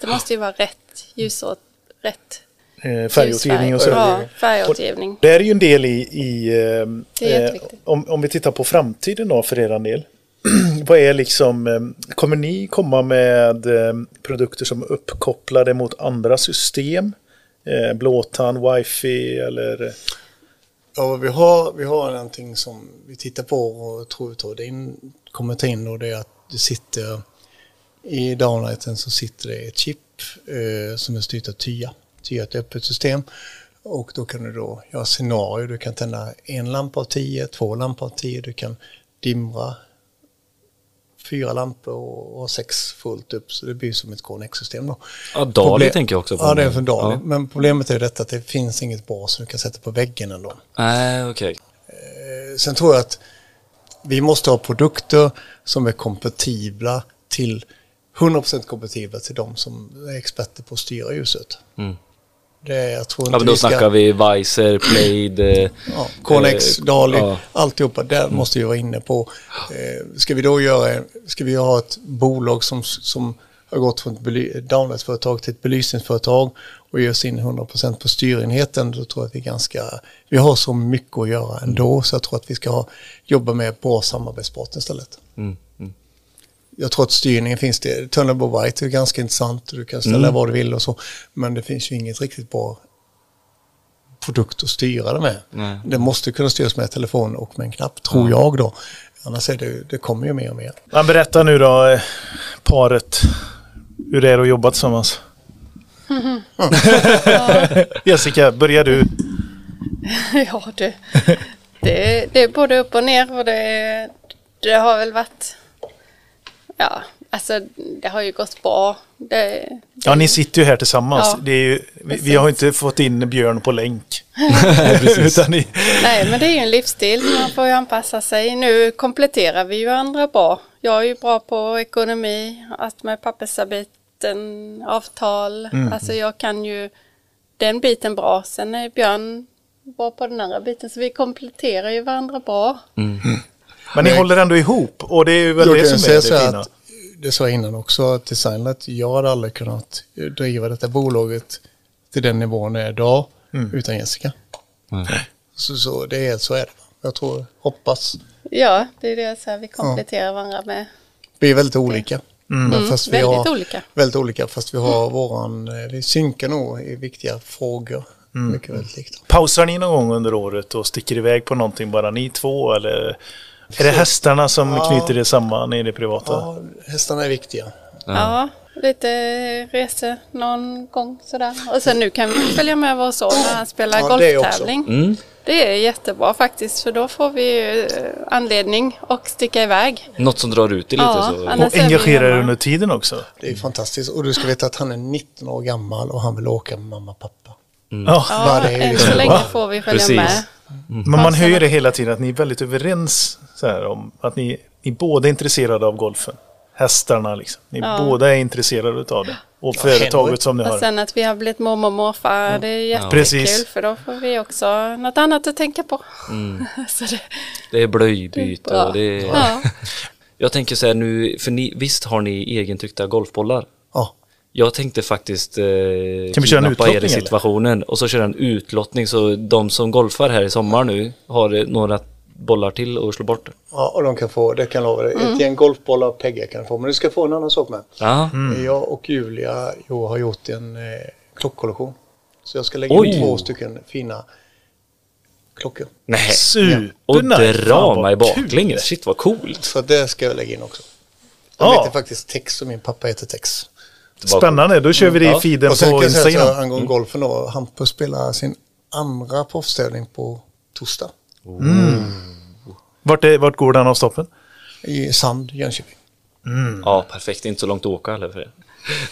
Det måste ju vara rätt ljusåt, rätt Eh, färgåtergivning och så. Ja, färgåtergivning. Det är ju en del i, i eh, eh, om, om vi tittar på framtiden då för er del. Vad är liksom, eh, kommer ni komma med eh, produkter som är uppkopplade mot andra system? Eh, blåtand, wifi eller? Ja, vi har, vi har någonting som vi tittar på och tror tar det in, kommer ta in och det är att det sitter i downlighten så sitter det ett chip eh, som är styrt av TYA. TYA är ett öppet system och då kan du då göra scenario. Du kan tända en lampa av tio, två lampor av tio, du kan dimra fyra lampor och, sex fullt upp så det blir som ett KNX-system då. Ja, Dali Problem- tänker jag också på. Ja, det är för Dali. Ja. Men problemet är detta att det finns inget bra som du kan sätta på väggen ändå. Nej, okej. Sen tror jag att vi måste ha produkter som är kompatibla till 100% kompatibla till de som är experter på att styra ljuset. Mm. Det jag tror inte Ja, men då vi ska, snackar vi Weiser, Plade. eh, Ja, KNX, eh, Dali, ja. alltihopa, där måste vi vara inne på. Eh, ska vi då göra, ska vi ha ett bolag som, som har gått från ett downlightföretag till ett belysningsföretag och ger oss in 100% på styrenheten, då tror jag att vi är ganska, vi har så mycket att göra ändå, så jag tror att vi ska ha, jobba med bra samarbetspartner istället. Mm. Mm. Jag tror att styrningen finns det. Tunnelbo White är ganska intressant. Du kan ställa vad du vill och så. Men det finns ju inget riktigt bra produkt att styra det med. Nej. Det måste kunna styras med telefon och med en knapp, tror jag då. Annars är det, det kommer ju mer och mer. Men berätta nu då, eh, paret, hur det är att jobba tillsammans. Jessica, börjar du. Ja du. Det, det är både upp och ner och det, det har väl varit... Ja, alltså det har ju gått bra. Det, Ja, ni sitter ju här tillsammans. Ja, det är ju, vi, vi har inte fått in Björn på länk. Utan ni, Nej, men det är ju en livsstil. Man får ju anpassa sig. Nu kompletterar vi ju andra bra. Jag är ju bra på ekonomi, att med pappersarbeten, avtal. Alltså jag kan ju den biten bra. Sen är Björn bra på den andra biten. Så vi kompletterar ju varandra bra. Men ni håller ändå ihop och det är väl Jag det som är det fina. att det sa jag innan också att Designlet, jag hade aldrig kunnat driva detta bolaget till den nivån det är idag utan Jessica. Så, så, det är, så är det. Jag tror, hoppas. Ja, det är det så här, vi kompletterar varandra med. Vi är väldigt olika. Men fast vi väldigt har, olika. Väldigt olika, fast vi har våran, eh, vi synkar nog i viktiga frågor. Mycket väldigt likt. Pausar ni någon gång under året och sticker iväg på någonting bara ni två eller är det hästarna som Ja. knyter det samman i det privata? Ja, hästarna är viktiga. Ja, lite resor någon gång sådär. Och sen nu kan vi följa med vår son när han spelar Ja, det golftävling. Mm. Det är jättebra faktiskt för då får vi ju eh, anledning att sticka iväg. Något som drar ut det lite Ja, så. Och engagerar er under tiden också? Det är fantastiskt. Och du ska veta att han är 19 år gammal och han vill åka med mamma och pappa. Ja. Ja, är än så länge får vi följa Precis. med. Men man hör ju det hela tiden att ni är väldigt överens så här, om att ni, ni båda är intresserade av golfen. Hästarna liksom. Ni Ja. båda är intresserade av det. Och Henry. företaget som ni Och har. sen att vi har blivit mormor och morfar, det är jättekul Precis. för då får vi också något annat att tänka på. så det, Det är blöjbyte och det är... ja. Jag tänker så här nu, för ni, visst har ni egentryckta golfbollar? Ja, Jag tänkte faktiskt eh, Kan vi köra en er i eller? situationen och så köra en utlottning så de som golfar här i sommar nu har eh, några bollar till att slå bort. ja och de kan få, det kan jag lova dig, ett gäng golfbollar och Pegga kan få. Men du ska få en annan sak med. Ja, Jag och Julia jo, har gjort en eh, klockkollektion. Så jag ska lägga Oj. in två stycken fina klockor. nej. Och Supernice! Fan, dra vad mig baklänges, shit vad coolt. Så det ska jag lägga in också. De Ja. heter faktiskt Tex och min pappa heter Tex. Spännande, då kör vi det i feeden Och sen på kan jag säga så Instagram. angående golfen då, Hampus spelar sin andra proffstävling på torsdag. Vart, är, vart går den av stoppen? I Sand, Jönköping. Ja, perfekt. Inte så långt att åka heller för er.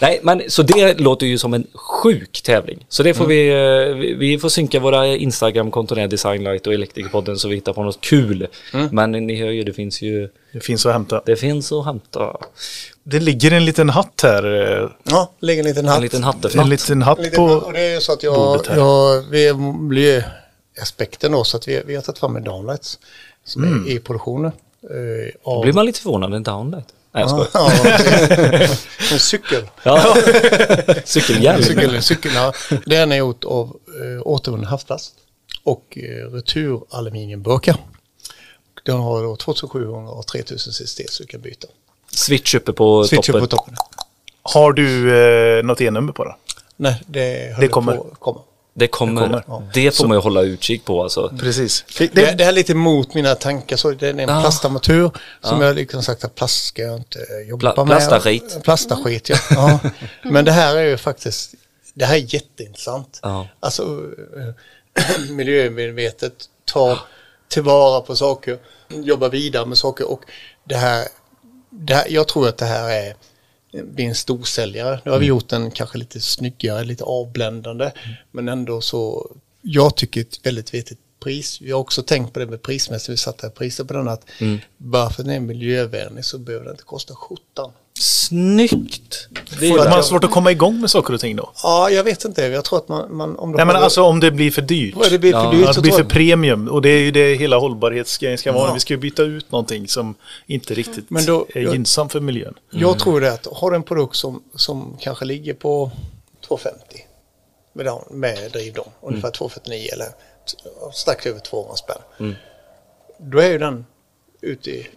Nej, men så det låter ju som en sjuk tävling. Så det får vi, eh, vi, vi får synka våra Instagram-konton Designlight och Elektrikerpodden så vi hittar på något kul. Men ni hör ju, det finns ju, Det finns att hämta. det finns att hämta. Det ligger en liten hatt här. eh, Ja, lägger en liten hatt. En liten En hattefnatt. liten hatt En liten, på... och det är så att jag, jag vi är miljöaspekten då, så att vi, vi har tagit fram en downlights som Mm. är i produktionen. Eh, Då av, blir man lite förvånad, en downlight. Nej, jag skojar. ja, en cykel. Ja. Cykelhjälm. cykel, cykel ja. Den är gjort av eh, återvunnen havsplast och eh, returaluminiumburkar. Den har då 2700 och 3000 cc så du kan byta. Switch uppe på Switch toppen. upp på toppen. Har du eh, något e-nummer på den? Nej, det, håller kommer. På, Det kommer. Det Det, kommer. får man ju hålla utkik på alltså. Precis. Det, det här är lite mot mina tankar. Så det är en Ja. plastarmatur som jag liksom sagt att plast ska jag inte jobba Pla- med. plastaskit. Plastaskit, ja. ja. Men det här är ju faktiskt, det här är jätteintressant. Ja. Alltså eh, miljömedvetet, ta tillvara på saker, jobba vidare med saker och det här, det här jag tror att det här är blir en storsäljare. Nu har vi gjort den kanske lite snyggare, lite avbländande. Men ändå så, jag tycker ett väldigt vettigt pris. Vi har också tänkt på det med prismässigt, vi satte priset på den att bara för att den är miljövänlig så behöver den inte kosta skjortan. Snyggt! Det är Får man har svårt att komma igång med saker och ting då? Ja, jag vet inte. Jag tror att man... man om Nej men har- alltså om det blir för dyrt. Om det blir för Ja, dyrt Att så det blir för jag... premium och det är ju det hela hållbarhetsgrejen ska vara. Ja. Vi ska ju byta ut någonting som inte riktigt Men då- är jag- gynnsamt för miljön. Jag tror det att har du en produkt som, som kanske ligger på 250 med, med drivdom, ungefär 249 eller strax över 200 spänn. Då är ju den ute i-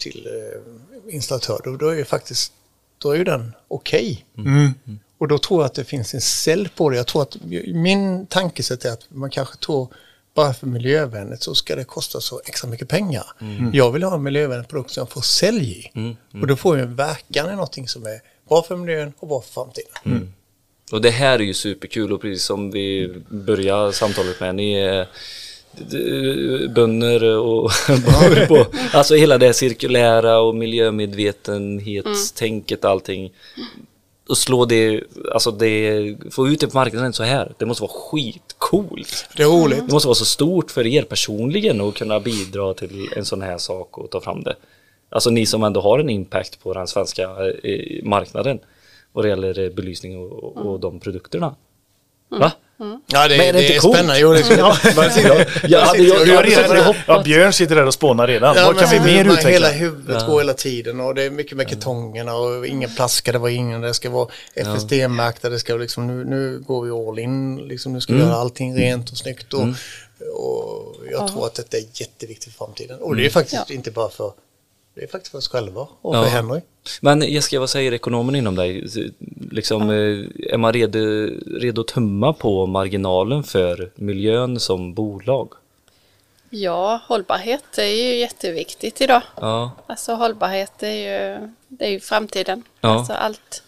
till eh, installatör, då, då är ju faktiskt då är ju den okej. Och då tror jag att det finns en cell på det. Jag tror att min tankesätt är att man kanske tror bara för miljövänligt så ska det kosta så extra mycket pengar. Jag vill ha en miljövänlig produkt som jag får sälj i. Och då får jag en verkan i någonting som är bra för miljön och bra för framtiden. Och det här är ju superkul och precis som vi börjar samtalet med, ni är bönder och på, alltså hela det cirkulära och miljömedvetenhetstänket allting och slå det, alltså det, få ut det på marknaden så här. Det måste vara skitcoolt. Det roligt. Det måste vara så stort för er personligen att kunna bidra till en sån här sak och ta fram det. Alltså ni som ändå har en impact på den svenska eh, marknaden vad det gäller eh, belysning och, och de produkterna. Va? Ja, det, men är det, det inte är spännande. Jo, det är spännande. Alltså, Björn sitter där och spånar redan. Ja, Vad kan vi mer utveckla? Hela huvudet ja. går hela tiden och det är mycket med kartongerna och ingen plaska, det var ingen, det ska vara FSD-märkta, det ska liksom, nu, nu går vi all in, liksom, nu ska vi mm. göra allting rent och snyggt. Och, mm. och jag tror att detta är jätteviktigt för framtiden. Och det är mm. faktiskt inte bara för det är faktiskt för oss själva och för. Henry. Men Jessica, vad säger ekonomen inom dig? Liksom, ja. Eh, är man redo, redo att tömma på marginalen för miljön som bolag? Ja, hållbarhet är ju jätteviktigt idag. Ja. Alltså hållbarhet är ju, det är ju framtiden. Ja. Alltså allt.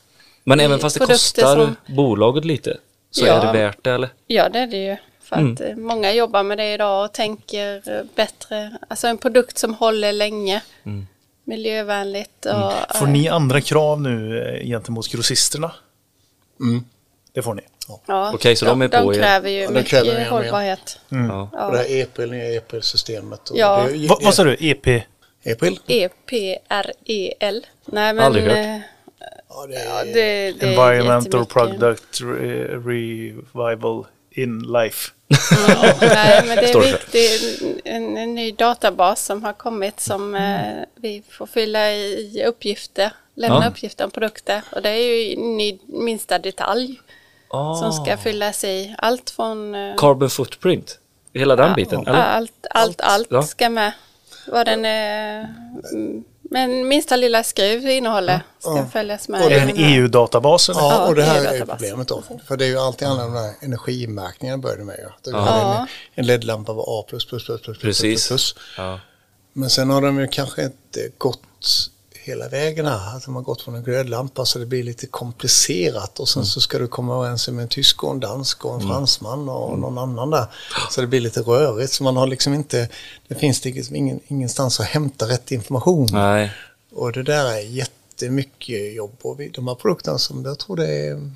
Men även fast det kostar som... bolaget lite så ja. är det värt det eller? Ja, det är det ju. För att mm. Eh, många jobbar med det idag och tänker eh, bättre. Alltså en produkt som håller länge. Mm miljövänligt. Mm. Och, mm. Får ni eh, andra krav nu eh, gentemot grossisterna? Mm. Det får ni. Ja. ja. Okej, så de, de, är på De kräver ju ja, mycket kräver hållbarhet. Mm. Ja. Ja. Det här EPIL, nya EPIL-systemet. Ja. Det, vad sa du? EP? EPIL? EPREL. Nej, men... Aldrig hört. Ja, det är, ja, det, det Environmental Product Revival in life. Nej, men det är viktigt. En, en, ny databas som har kommit som eh, vi får fylla i uppgifter, lämna ja. uppgifter om produkter. Och det är ju ny, minsta detalj oh. som ska fyllas i. Allt från... Eh, Carbon footprint, hela den ja, biten? Allt, allt, allt, allt ska med. Vad den är... Eh, men minsta lilla skruv innehåller ska ja. följas med. Och den EU-databasen. Ja, och det här är e problemet då. För det är ju alltid annat än energimärkningen började med. Ja. ja. En, en LED-lampa var A+++++++. Precis. Men sen har de ju kanske inte gått hela vägen här. Att de har gått från en glödlampa så det blir lite komplicerat och sen så ska du komma överens med en tysk och en dansk och en fransman och någon annan där. Så det blir lite rörigt så man har liksom inte, det finns liksom ingen, ingenstans att hämta rätt information. Nej. Och det där är jättemycket jobb. Och vi, de här produkterna som jag tror det är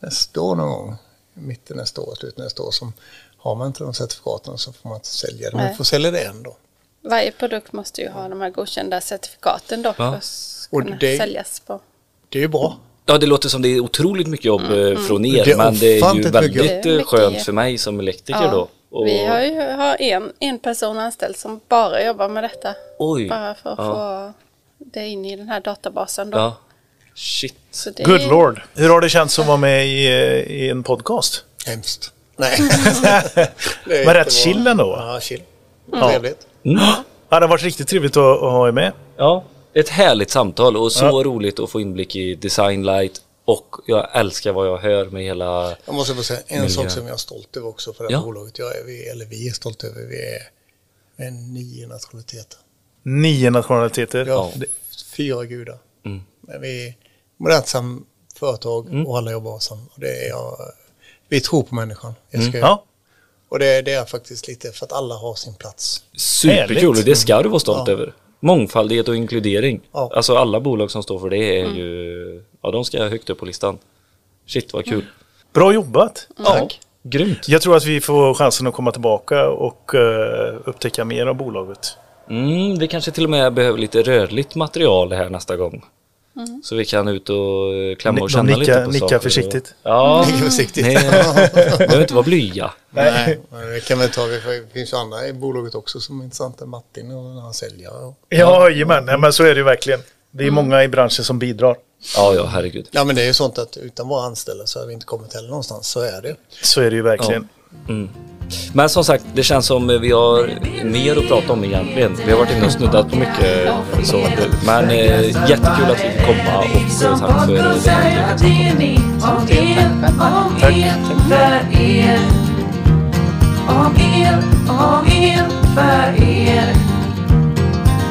nästa år någon gång, mitten nästa år, slutet nästa år, som har man inte de certifikaten så får man inte sälja det. Men Nej. vi får sälja det ändå. Varje produkt måste ju ha de här godkända certifikaten då för Ja. att Och kunna det- säljas på. Det är ju bra. Ja, det låter som det är otroligt mycket jobb Mm. eh, från er, Det är men det är ju väldigt är eh, mycket skönt för mig som elektriker då. Och, Vi har ju har en, en person anställd som bara jobbar med detta. Oj. Bara för att Ja. få det in i den här databasen då. Ja. Shit. Det Good är- lord. Hur har det känts att vara med i, eh, i en podcast? Hemskt. Nej. Är Men rätt chill ändå? Ja, chill. Trevligt. Mm. Ja, det har varit riktigt trevligt att, att ha er med. Ja, ett härligt samtal och så Ja. roligt att få inblick i Designlight och jag älskar vad jag hör med hela... Jag måste få säga en Miljö. sak som jag är stolt över också för det här Ja. bolaget. Jag är, vi, eller vi är stolta över. Vi är, är nio nationaliteter. Nio nationaliteter. Det- fyra gudar. Mm. Men vi är modernt sam företag och alla jobbar sam. Och det är jag, vi tror på människan. Jag ska, Ja, Och det, det är faktiskt lite för att alla har sin plats. Superkul och det ska du vara stolt Ja. över. Mångfaldighet och inkludering. Ja. Alltså alla bolag som står för det är ju... Ja, de ska högt upp på listan. Shit vad kul. bra jobbat. Ja, grymt. Jag tror att vi får chansen att komma tillbaka och eh, upptäcka mer av bolaget. Mm, vi kanske till och med behöver lite rörligt material här nästa gång. Så vi kan ut och eh, klämma Ni- och känna nickar- lite på nickar saker. försiktigt. Ja, Mycket försiktigt. nej, behöver inte vara blyga. Nej, det kan vi ta. Det finns ju andra i bolaget också som är intressanta. Martin och när han säljer. Och, Ja, jajamän. Nej, men så är det ju verkligen. Det är många i branschen som bidrar. Ja, ja, herregud. ja, men det är ju sånt att utan våra anställda så har vi inte kommit heller någonstans. Så är det. Så är det ju verkligen. Men som sagt, det känns som vi har mer att prata om egentligen. Vi har varit inne och snuddat på mycket så. Men eh, jättekul att vi fick komma och eh, tack för det. ni om er, om er, för er. Om er, om er, för er.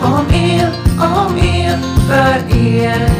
Om er, om er, för er.